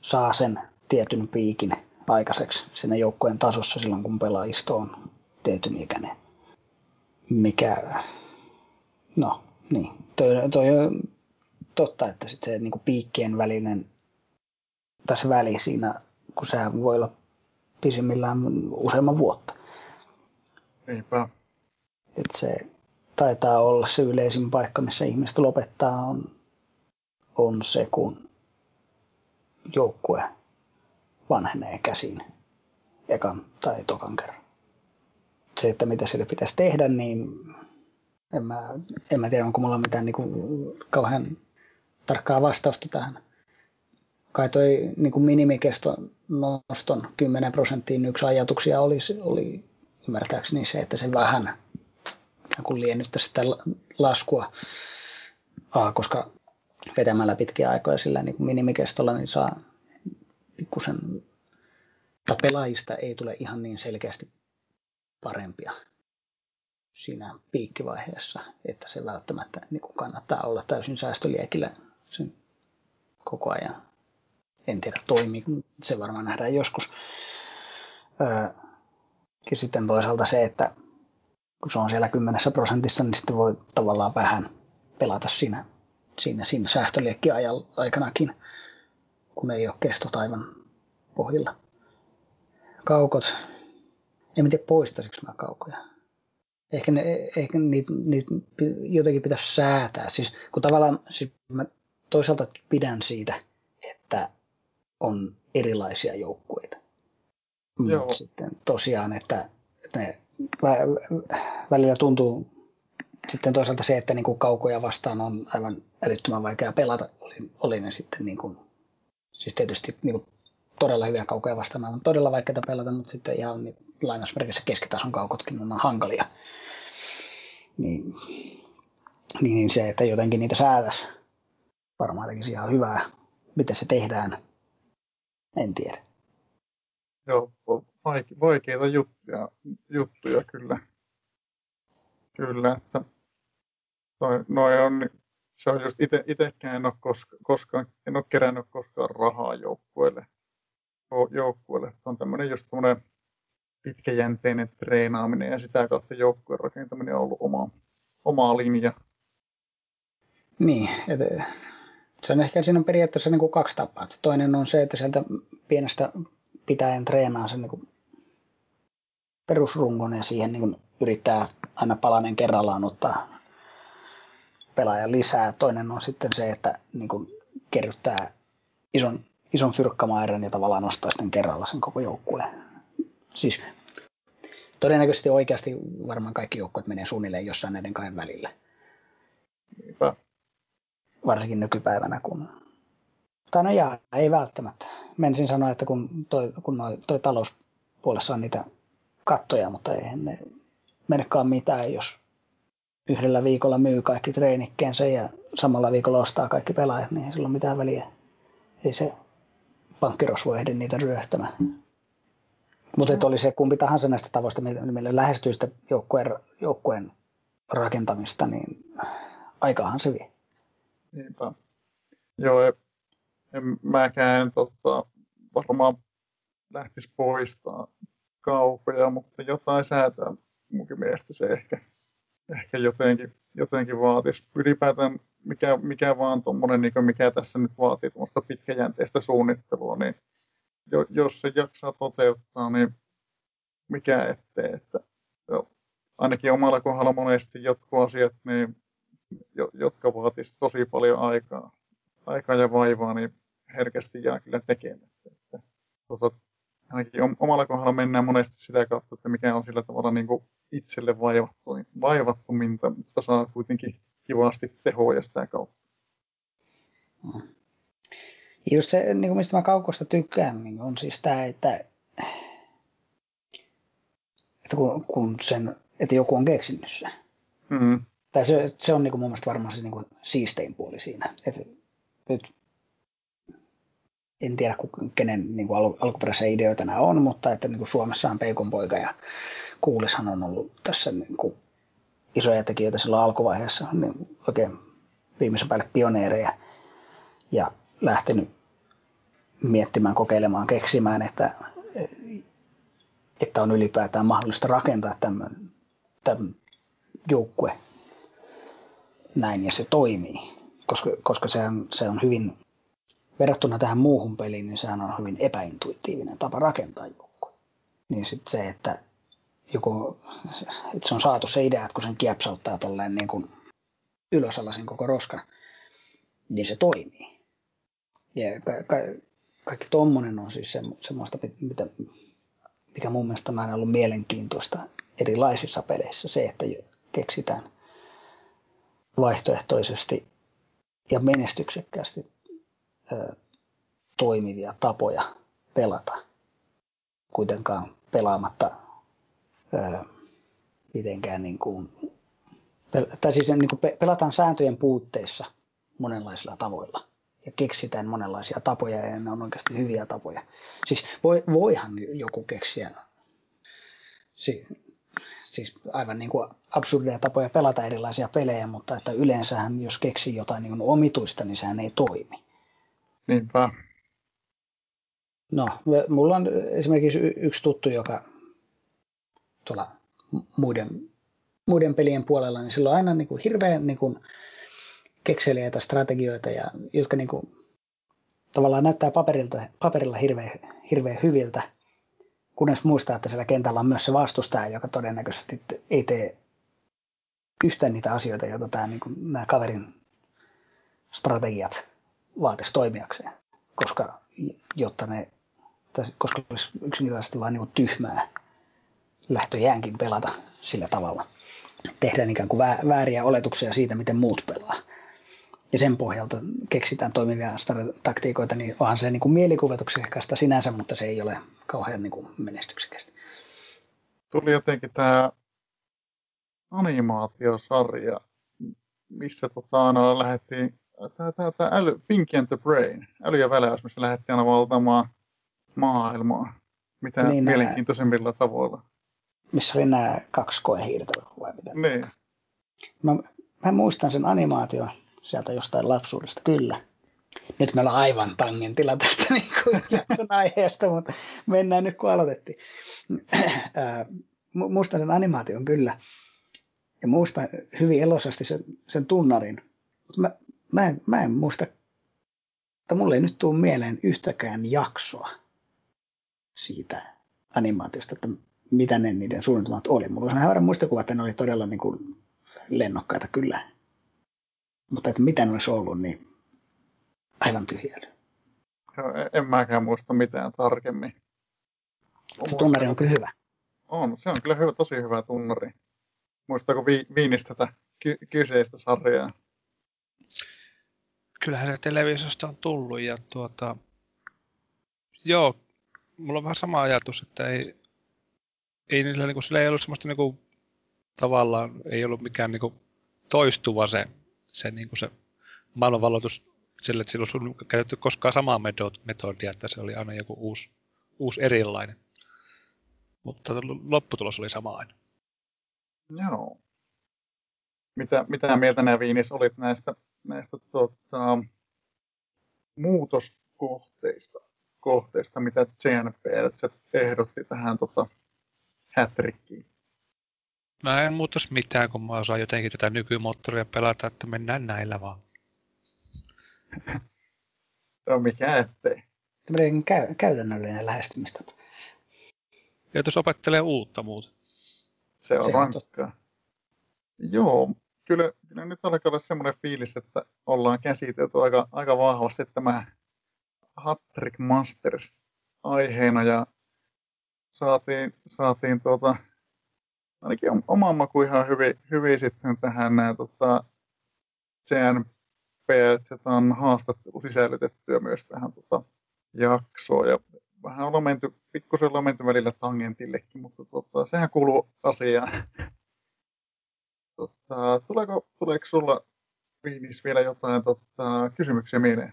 saa sen tietyn piikin aikaiseksi sinne joukkojen tasossa silloin, kun pelaajisto on tietyn ikäinen. Mikä, no niin, toi, toi on totta, että sit se niin kuin piikkien välinen, tässä väli siinä kun sehän voi olla pisimmillään useamman vuotta. Eipä. Et se taitaa olla se yleisin paikka, missä ihmiset lopettaa, on, on se, kun joukkue vanhenee käsin ekan tai tokan kerran. Se, että mitä sille pitäisi tehdä, niin en mä, en mä tiedä, onko mulla mitään niin kuin kauhean tarkkaa vastausta tähän kai toi niin kuin minimikeston noston. 10 prosenttiin yksi ajatuksia oli, oli ymmärtääkseni se, että se vähän kun liennyttäisi sitä laskua, A, koska vetämällä pitkiä aikoja sillä niin kuin minimikestolla niin saa pikkusen, tai pelaajista ei tule ihan niin selkeästi parempia siinä piikkivaiheessa, että se välttämättä niin kuin kannattaa olla täysin säästöliekillä sen koko ajan en tiedä toimii, se varmaan nähdään joskus. ja sitten toisaalta se, että kun se on siellä kymmenessä prosentissa, niin sitten voi tavallaan vähän pelata siinä siinä, siinä säästöliekki aikanakin, kun ei ole kestot aivan pohjilla. Kaukot, en tiedä poistaisinko mä kaukoja. Ehkä, ne, ehkä niitä, niitä jotenkin pitäisi säätää. Siis, kun tavallaan siis mä toisaalta pidän siitä, että on erilaisia joukkueita. Mutta sitten tosiaan, että, että ne välillä tuntuu sitten toisaalta se, että niin kuin kaukoja vastaan on aivan älyttömän vaikea pelata, oli, oli ne sitten niin kuin, siis tietysti niin kuin todella hyviä kaukoja vastaan on todella vaikeaa pelata, mutta sitten ihan niin, lainausmerkissä keskitason kaukotkin on hankalia. Niin, niin, niin se, että jotenkin niitä säätäisi, varmaan tekisi ihan hyvää. Miten se tehdään, en tiedä. Joo, vaikeita juttuja, juttuja kyllä. Kyllä, että toi, noi on, se on just ite, itekään en ole koska, koskaan, en ole kerännyt koskaan rahaa joukkueelle. joukkueelle. Se on tämmöinen just tämmöinen pitkäjänteinen treenaaminen ja sitä kautta joukkueen rakentaminen on ollut oma, oma linja. Niin, et, se on ehkä siinä on periaatteessa niin kuin kaksi tapaa. Toinen on se, että sieltä pienestä pitäen treenaa sen niin kuin perusrungon ja siihen niin kuin yrittää aina palanen kerrallaan ottaa pelaajan lisää. Toinen on sitten se, että niin kuin kerryttää ison, ison fyrkkamäärän ja tavallaan nostaa sitten kerralla sen koko joukkueen. Siis todennäköisesti oikeasti varmaan kaikki joukkueet menee suunnilleen jossain näiden kahden välillä. Niinpä. Varsinkin nykypäivänä, kun... Tai no jaa, ei välttämättä. Menisin sanoa, että kun toi, kun noi, toi talouspuolessa on niitä kattoja, mutta eihän ne merkkaa mitään, jos yhdellä viikolla myy kaikki treenikkeensä ja samalla viikolla ostaa kaikki pelaajat, niin ei sillä ole mitään väliä. Ei se pankkirosvo ehdi niitä ryöhtämään. Mutta että oli se kumpi tahansa näistä tavoista, millä lähestyy sitä joukkueen, joukkueen rakentamista, niin aikahan se vie. Niinpä. Joo, en, mäkään tota, varmaan lähtisi poistaa kaupoja, mutta jotain säätöä munkin mielestä se ehkä, ehkä jotenkin, jotenkin vaatisi. Ylipäätään mikä, mikä vaan tuommoinen, niin mikä tässä nyt vaatii tuommoista pitkäjänteistä suunnittelua, niin jo, jos se jaksaa toteuttaa, niin mikä ettei. Että, jo, ainakin omalla kohdalla monesti jotkut asiat, niin, jo, jotka vaatisivat tosi paljon aikaa, aikaa ja vaivaa, niin herkästi jää kyllä tekemättä. Että, tota, ainakin omalla kohdalla mennään monesti sitä kautta, että mikä on sillä tavalla niin kuin itselle vaivattominta, mutta saa kuitenkin kivasti tehoja sitä kautta. Just se, niin kuin mistä mä kaukosta tykkään, niin on siis tämä, että, että kun, kun sen, että joku on keksinyt sen. Mm. Tai se, se on niin kuin mun mielestä varmaan se niin kuin siistein puoli siinä. Että nyt en tiedä kenen niin kuin al, alkuperäisiä ideoita nämä on, mutta että niin kuin Suomessahan Peikon poika ja Kuulishan on ollut tässä niin kuin isoja tekijöitä silloin alkuvaiheessa, niin oikein viimeisen päälle pioneereja ja lähtenyt miettimään, kokeilemaan, keksimään, että, että on ylipäätään mahdollista rakentaa tämmöinen joukkue näin ja se toimii, koska, koska se, on, se on hyvin verrattuna tähän muuhun peliin, niin sehän on hyvin epäintuitiivinen tapa rakentaa joukkue. Niin sitten se, että, joku, että se on saatu se idea, että kun sen kiepsauttaa tolleen niin kuin ylösalasin koko roskan, niin se toimii. Ja ka- ka- kaikki tommonen on siis semmoista, mitä, mikä mun mielestä on aina ollut mielenkiintoista erilaisissa peleissä. Se, että keksitään vaihtoehtoisesti ja menestyksekkäästi toimivia tapoja pelata, kuitenkaan pelaamatta mitenkään niin kuin, tai siis niin kuin pelataan sääntöjen puutteissa monenlaisilla tavoilla ja keksitään monenlaisia tapoja ja ne on oikeasti hyviä tapoja. Siis voi, voihan joku keksiä si, siis aivan niin kuin absurdeja tapoja pelata erilaisia pelejä, mutta että yleensähän jos keksii jotain niin omituista, niin sehän ei toimi. Niinpä. No, mulla on esimerkiksi yksi tuttu, joka tuolla muiden, muiden pelien puolella, niin sillä on aina niin kuin hirveän niin kuin kekseliäitä strategioita, ja, jotka niin kuin, tavallaan näyttää paperilta, paperilla hirveän, hirveän hyviltä, kunnes muistaa, että siellä kentällä on myös se vastustaja, joka todennäköisesti ei tee yhtään niitä asioita, joita tämä, niin kuin, nämä kaverin strategiat vaatisi toimijakseen, koska jotta ne, koska olisi yksinkertaisesti vain niin tyhmää lähtöjäänkin pelata sillä tavalla. Tehdään ikään kuin vääriä oletuksia siitä, miten muut pelaa. Ja sen pohjalta keksitään toimivia taktiikoita, niin onhan se niin kuin mielikuvituksekasta sinänsä, mutta se ei ole kauhean niin kuin menestyksekästä. Tuli jotenkin tämä animaatiosarja, missä tota, aina lähdettiin, tämä, tämä, tämä äly, Pinky and the Brain, äly ja väläys, missä lähdettiin aina valtamaan maailmaa, mitä niin, mielenkiintoisemmilla nämä, tavoilla. Missä oli nämä kaksi koehiirtä vai mitä? Niin. Mä, mä muistan sen animaation sieltä jostain lapsuudesta, kyllä. Nyt me ollaan aivan tangentilla tästä niin kuin aiheesta, mutta mennään nyt kun aloitettiin. muistan sen animaation kyllä. Ja muistan hyvin elosasti sen, sen tunnarin. Mä, mä, en, mä en muista, että mulle ei nyt tule mieleen yhtäkään jaksoa siitä animaatiosta, että mitä ne niiden suunnitelmat oli. Mulla on hämärä muistikuva, että ne oli todella niin kuin lennokkaita kyllä. Mutta että mitä ne olisi ollut, niin aivan tyhjällä. En mäkään muista mitään tarkemmin. Se tunnari on kyllä hyvä. On, se on kyllä hyvä, tosi hyvä tunnari. Muistaako vi- Viinistä tätä ky- kyseistä sarjaa? Kyllähän se televisiosta on tullut ja tuota, joo, mulla on vähän sama ajatus, että ei, ei niillä, niin kuin, sillä ei ollut semmoista niin kuin, tavallaan, ei ollut mikään niin kuin, toistuva se, se, niin kuin se maailmanvalloitus sille, että silloin on käytetty koskaan samaa metodia, että se oli aina joku uusi, uusi erilainen. Mutta lopputulos oli sama aina. Joo. Mitä, mitä mieltä nämä Viinis olit näistä, näistä tota, muutoskohteista, kohteista, mitä CNP ehdotti tähän tota, hätrikkiin? Mä en muutos mitään, kun mä osaan jotenkin tätä nykymoottoria pelata, että mennään näillä vaan. no mikä ettei. Tämmöinen käy, käytännöllinen lähestymistapa. Joutuisi opettelee uutta muuta. Se on rankkaa. Joo, kyllä, kyllä nyt alkaa olla semmoinen fiilis, että ollaan käsitelty aika, aika vahvasti tämä Hattrick Masters aiheena ja saatiin, saatiin tuota, ainakin oman maku ihan hyvin, hyvin sitten tähän nämä tota, CNP, että on haastattelu sisällytettyä myös tähän tota, jaksoon ja vähän ollaan menty, pikkusen ollaan menty välillä tangentillekin, mutta tota, sehän kuuluu asiaan. tota, tuleeko, tuleeko sulla Viinis vielä jotain tota, kysymyksiä mieleen?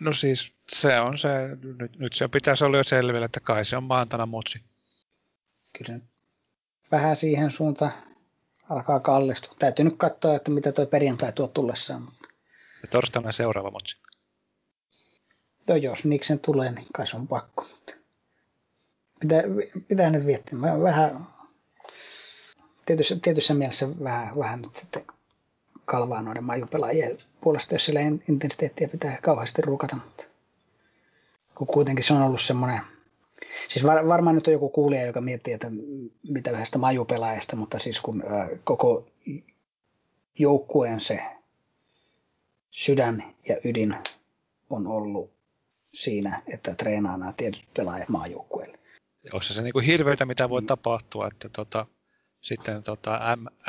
No siis se on se, nyt, nyt se pitäisi olla jo selvillä, että kai se on maantana mutsi. Kyllä vähän siihen suuntaan alkaa kallistua. Täytyy nyt katsoa, että mitä tuo perjantai tuo tullessaan. Ja torstaina seuraava motsi. No jos Niksen tulee, niin kai se on pakko. Pitää, pitää nyt viettiä. Mä vähän, tietyssä, tietyssä mielessä vähän, vähän nyt sitten kalvaa noiden majupelaajien puolesta, jos siellä intensiteettiä pitää kauheasti ruukata. Mutta kun kuitenkin se on ollut semmoinen Siis var, varmaan nyt on joku kuulija, joka miettii, että mitä yhdestä majupelaajasta, mutta siis kun ö, koko joukkueen se sydän ja ydin on ollut siinä, että treenaa nämä tietyt pelaajat maajoukkueelle. Onko se niin kuin hirveitä, mitä voi tapahtua, että tota, sitten tota,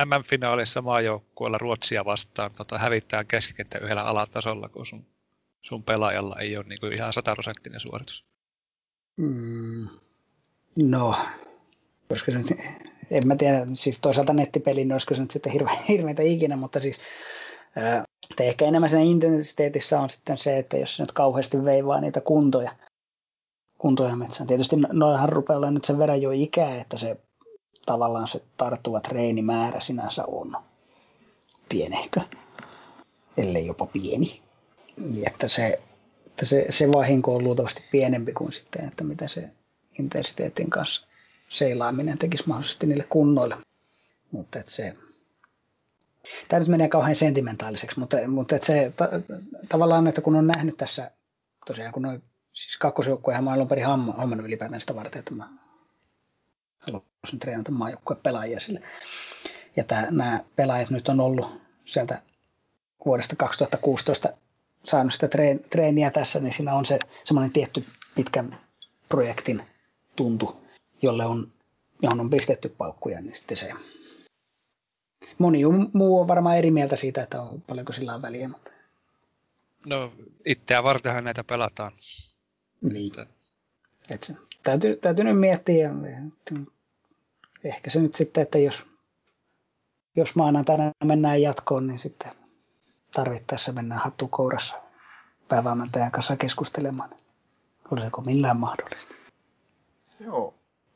MM-finaalissa maajoukkueella Ruotsia vastaan tota, hävittää keskikenttä yhdellä alatasolla, kun sun, sun pelaajalla ei ole niin kuin ihan sataprosenttinen suoritus? Mm, no, koska se nyt, en mä tiedä, siis toisaalta nettipeli, niin olisiko se nyt sitten hirve, hirveitä ikinä, mutta siis ää, ehkä enemmän siinä intensiteetissä on sitten se, että jos se nyt kauheasti veivaa niitä kuntoja, kuntoja metsään. Tietysti no, noihan rupeaa olla nyt sen verran jo ikää, että se tavallaan se tarttuva treenimäärä sinänsä on pienehkö, ellei jopa pieni. Niin että se että se, se vahinko on luultavasti pienempi kuin sitten, että mitä se intensiteetin kanssa seilaaminen tekisi mahdollisesti niille kunnoille. Mutta että se, Tämä nyt menee kauhean sentimentaaliseksi, mutta, mutta että se ta, tavallaan, että kun on nähnyt tässä, tosiaan kun on, siis kakkosjoukkuehan mä alun perin hommannut ylipäätään sitä varten, että mä haluaisin treenata maajoukkueen pelaajia sille. Ja tämä, nämä pelaajat nyt on ollut sieltä vuodesta 2016 saanut sitä treeniä tässä, niin siinä on se semmoinen tietty pitkän projektin tuntu, jolle on, johon on pistetty paukkuja, niin sitten se moni muu on varmaan eri mieltä siitä, että on, paljonko sillä on väliä. Mutta... No itseä vartenhan näitä pelataan. Niin. Et se, täytyy, täytyy nyt miettiä. Ehkä se nyt sitten, että jos, jos maanantaina mennään jatkoon, niin sitten tarvittaessa mennään hattukourassa päävalmentajan kanssa keskustelemaan. Olisiko millään mahdollista? Joo.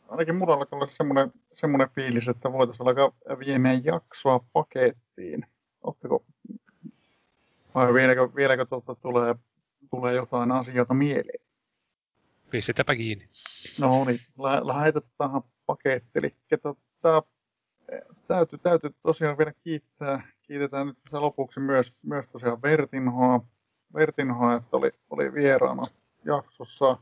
Ainakin mulla alkaa olla semmoinen, semmoinen fiilis, että voitaisiin alkaa viemään jaksoa pakettiin. Oletteko, vai vieläkö, vieläkö tuota tulee, tulee jotain asioita mieleen? Pistetäpä kiinni. No niin, lähetetään paketti. Eli tota, täytyy, täytyy tosiaan vielä kiittää, kiitetään nyt tässä lopuksi myös, myös tosiaan Vertinhoa, Vertinhoa että oli, oli vieraana jaksossa.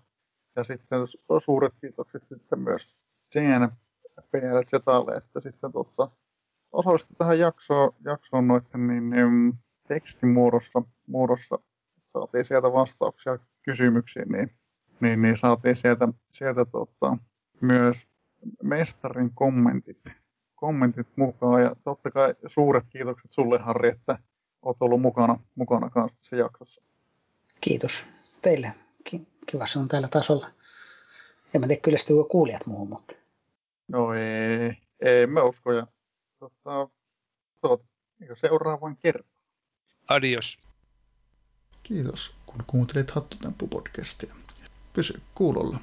Ja sitten suuret kiitokset sitten myös CNPL Zetalle, että sitten tuota, osallistui tähän jaksoon, jaksoon noiden niin, niin, tekstimuodossa muodossa saatiin sieltä vastauksia kysymyksiin, niin, niin, niin saatiin sieltä, sieltä tota, myös mestarin kommentit, kommentit mukaan. Ja totta kai suuret kiitokset sulle, Harri, että olet ollut mukana, mukana kanssa tässä jaksossa. Kiitos teille. Kiva se on tällä tasolla. En mä tiedä, kyllä kuulijat muuhun, mutta... No ei, ei mä usko. Ja, tota, tot, seuraavan kerran. Adios. Kiitos, kun kuuntelit Hattutemppu-podcastia. Pysy kuulolla.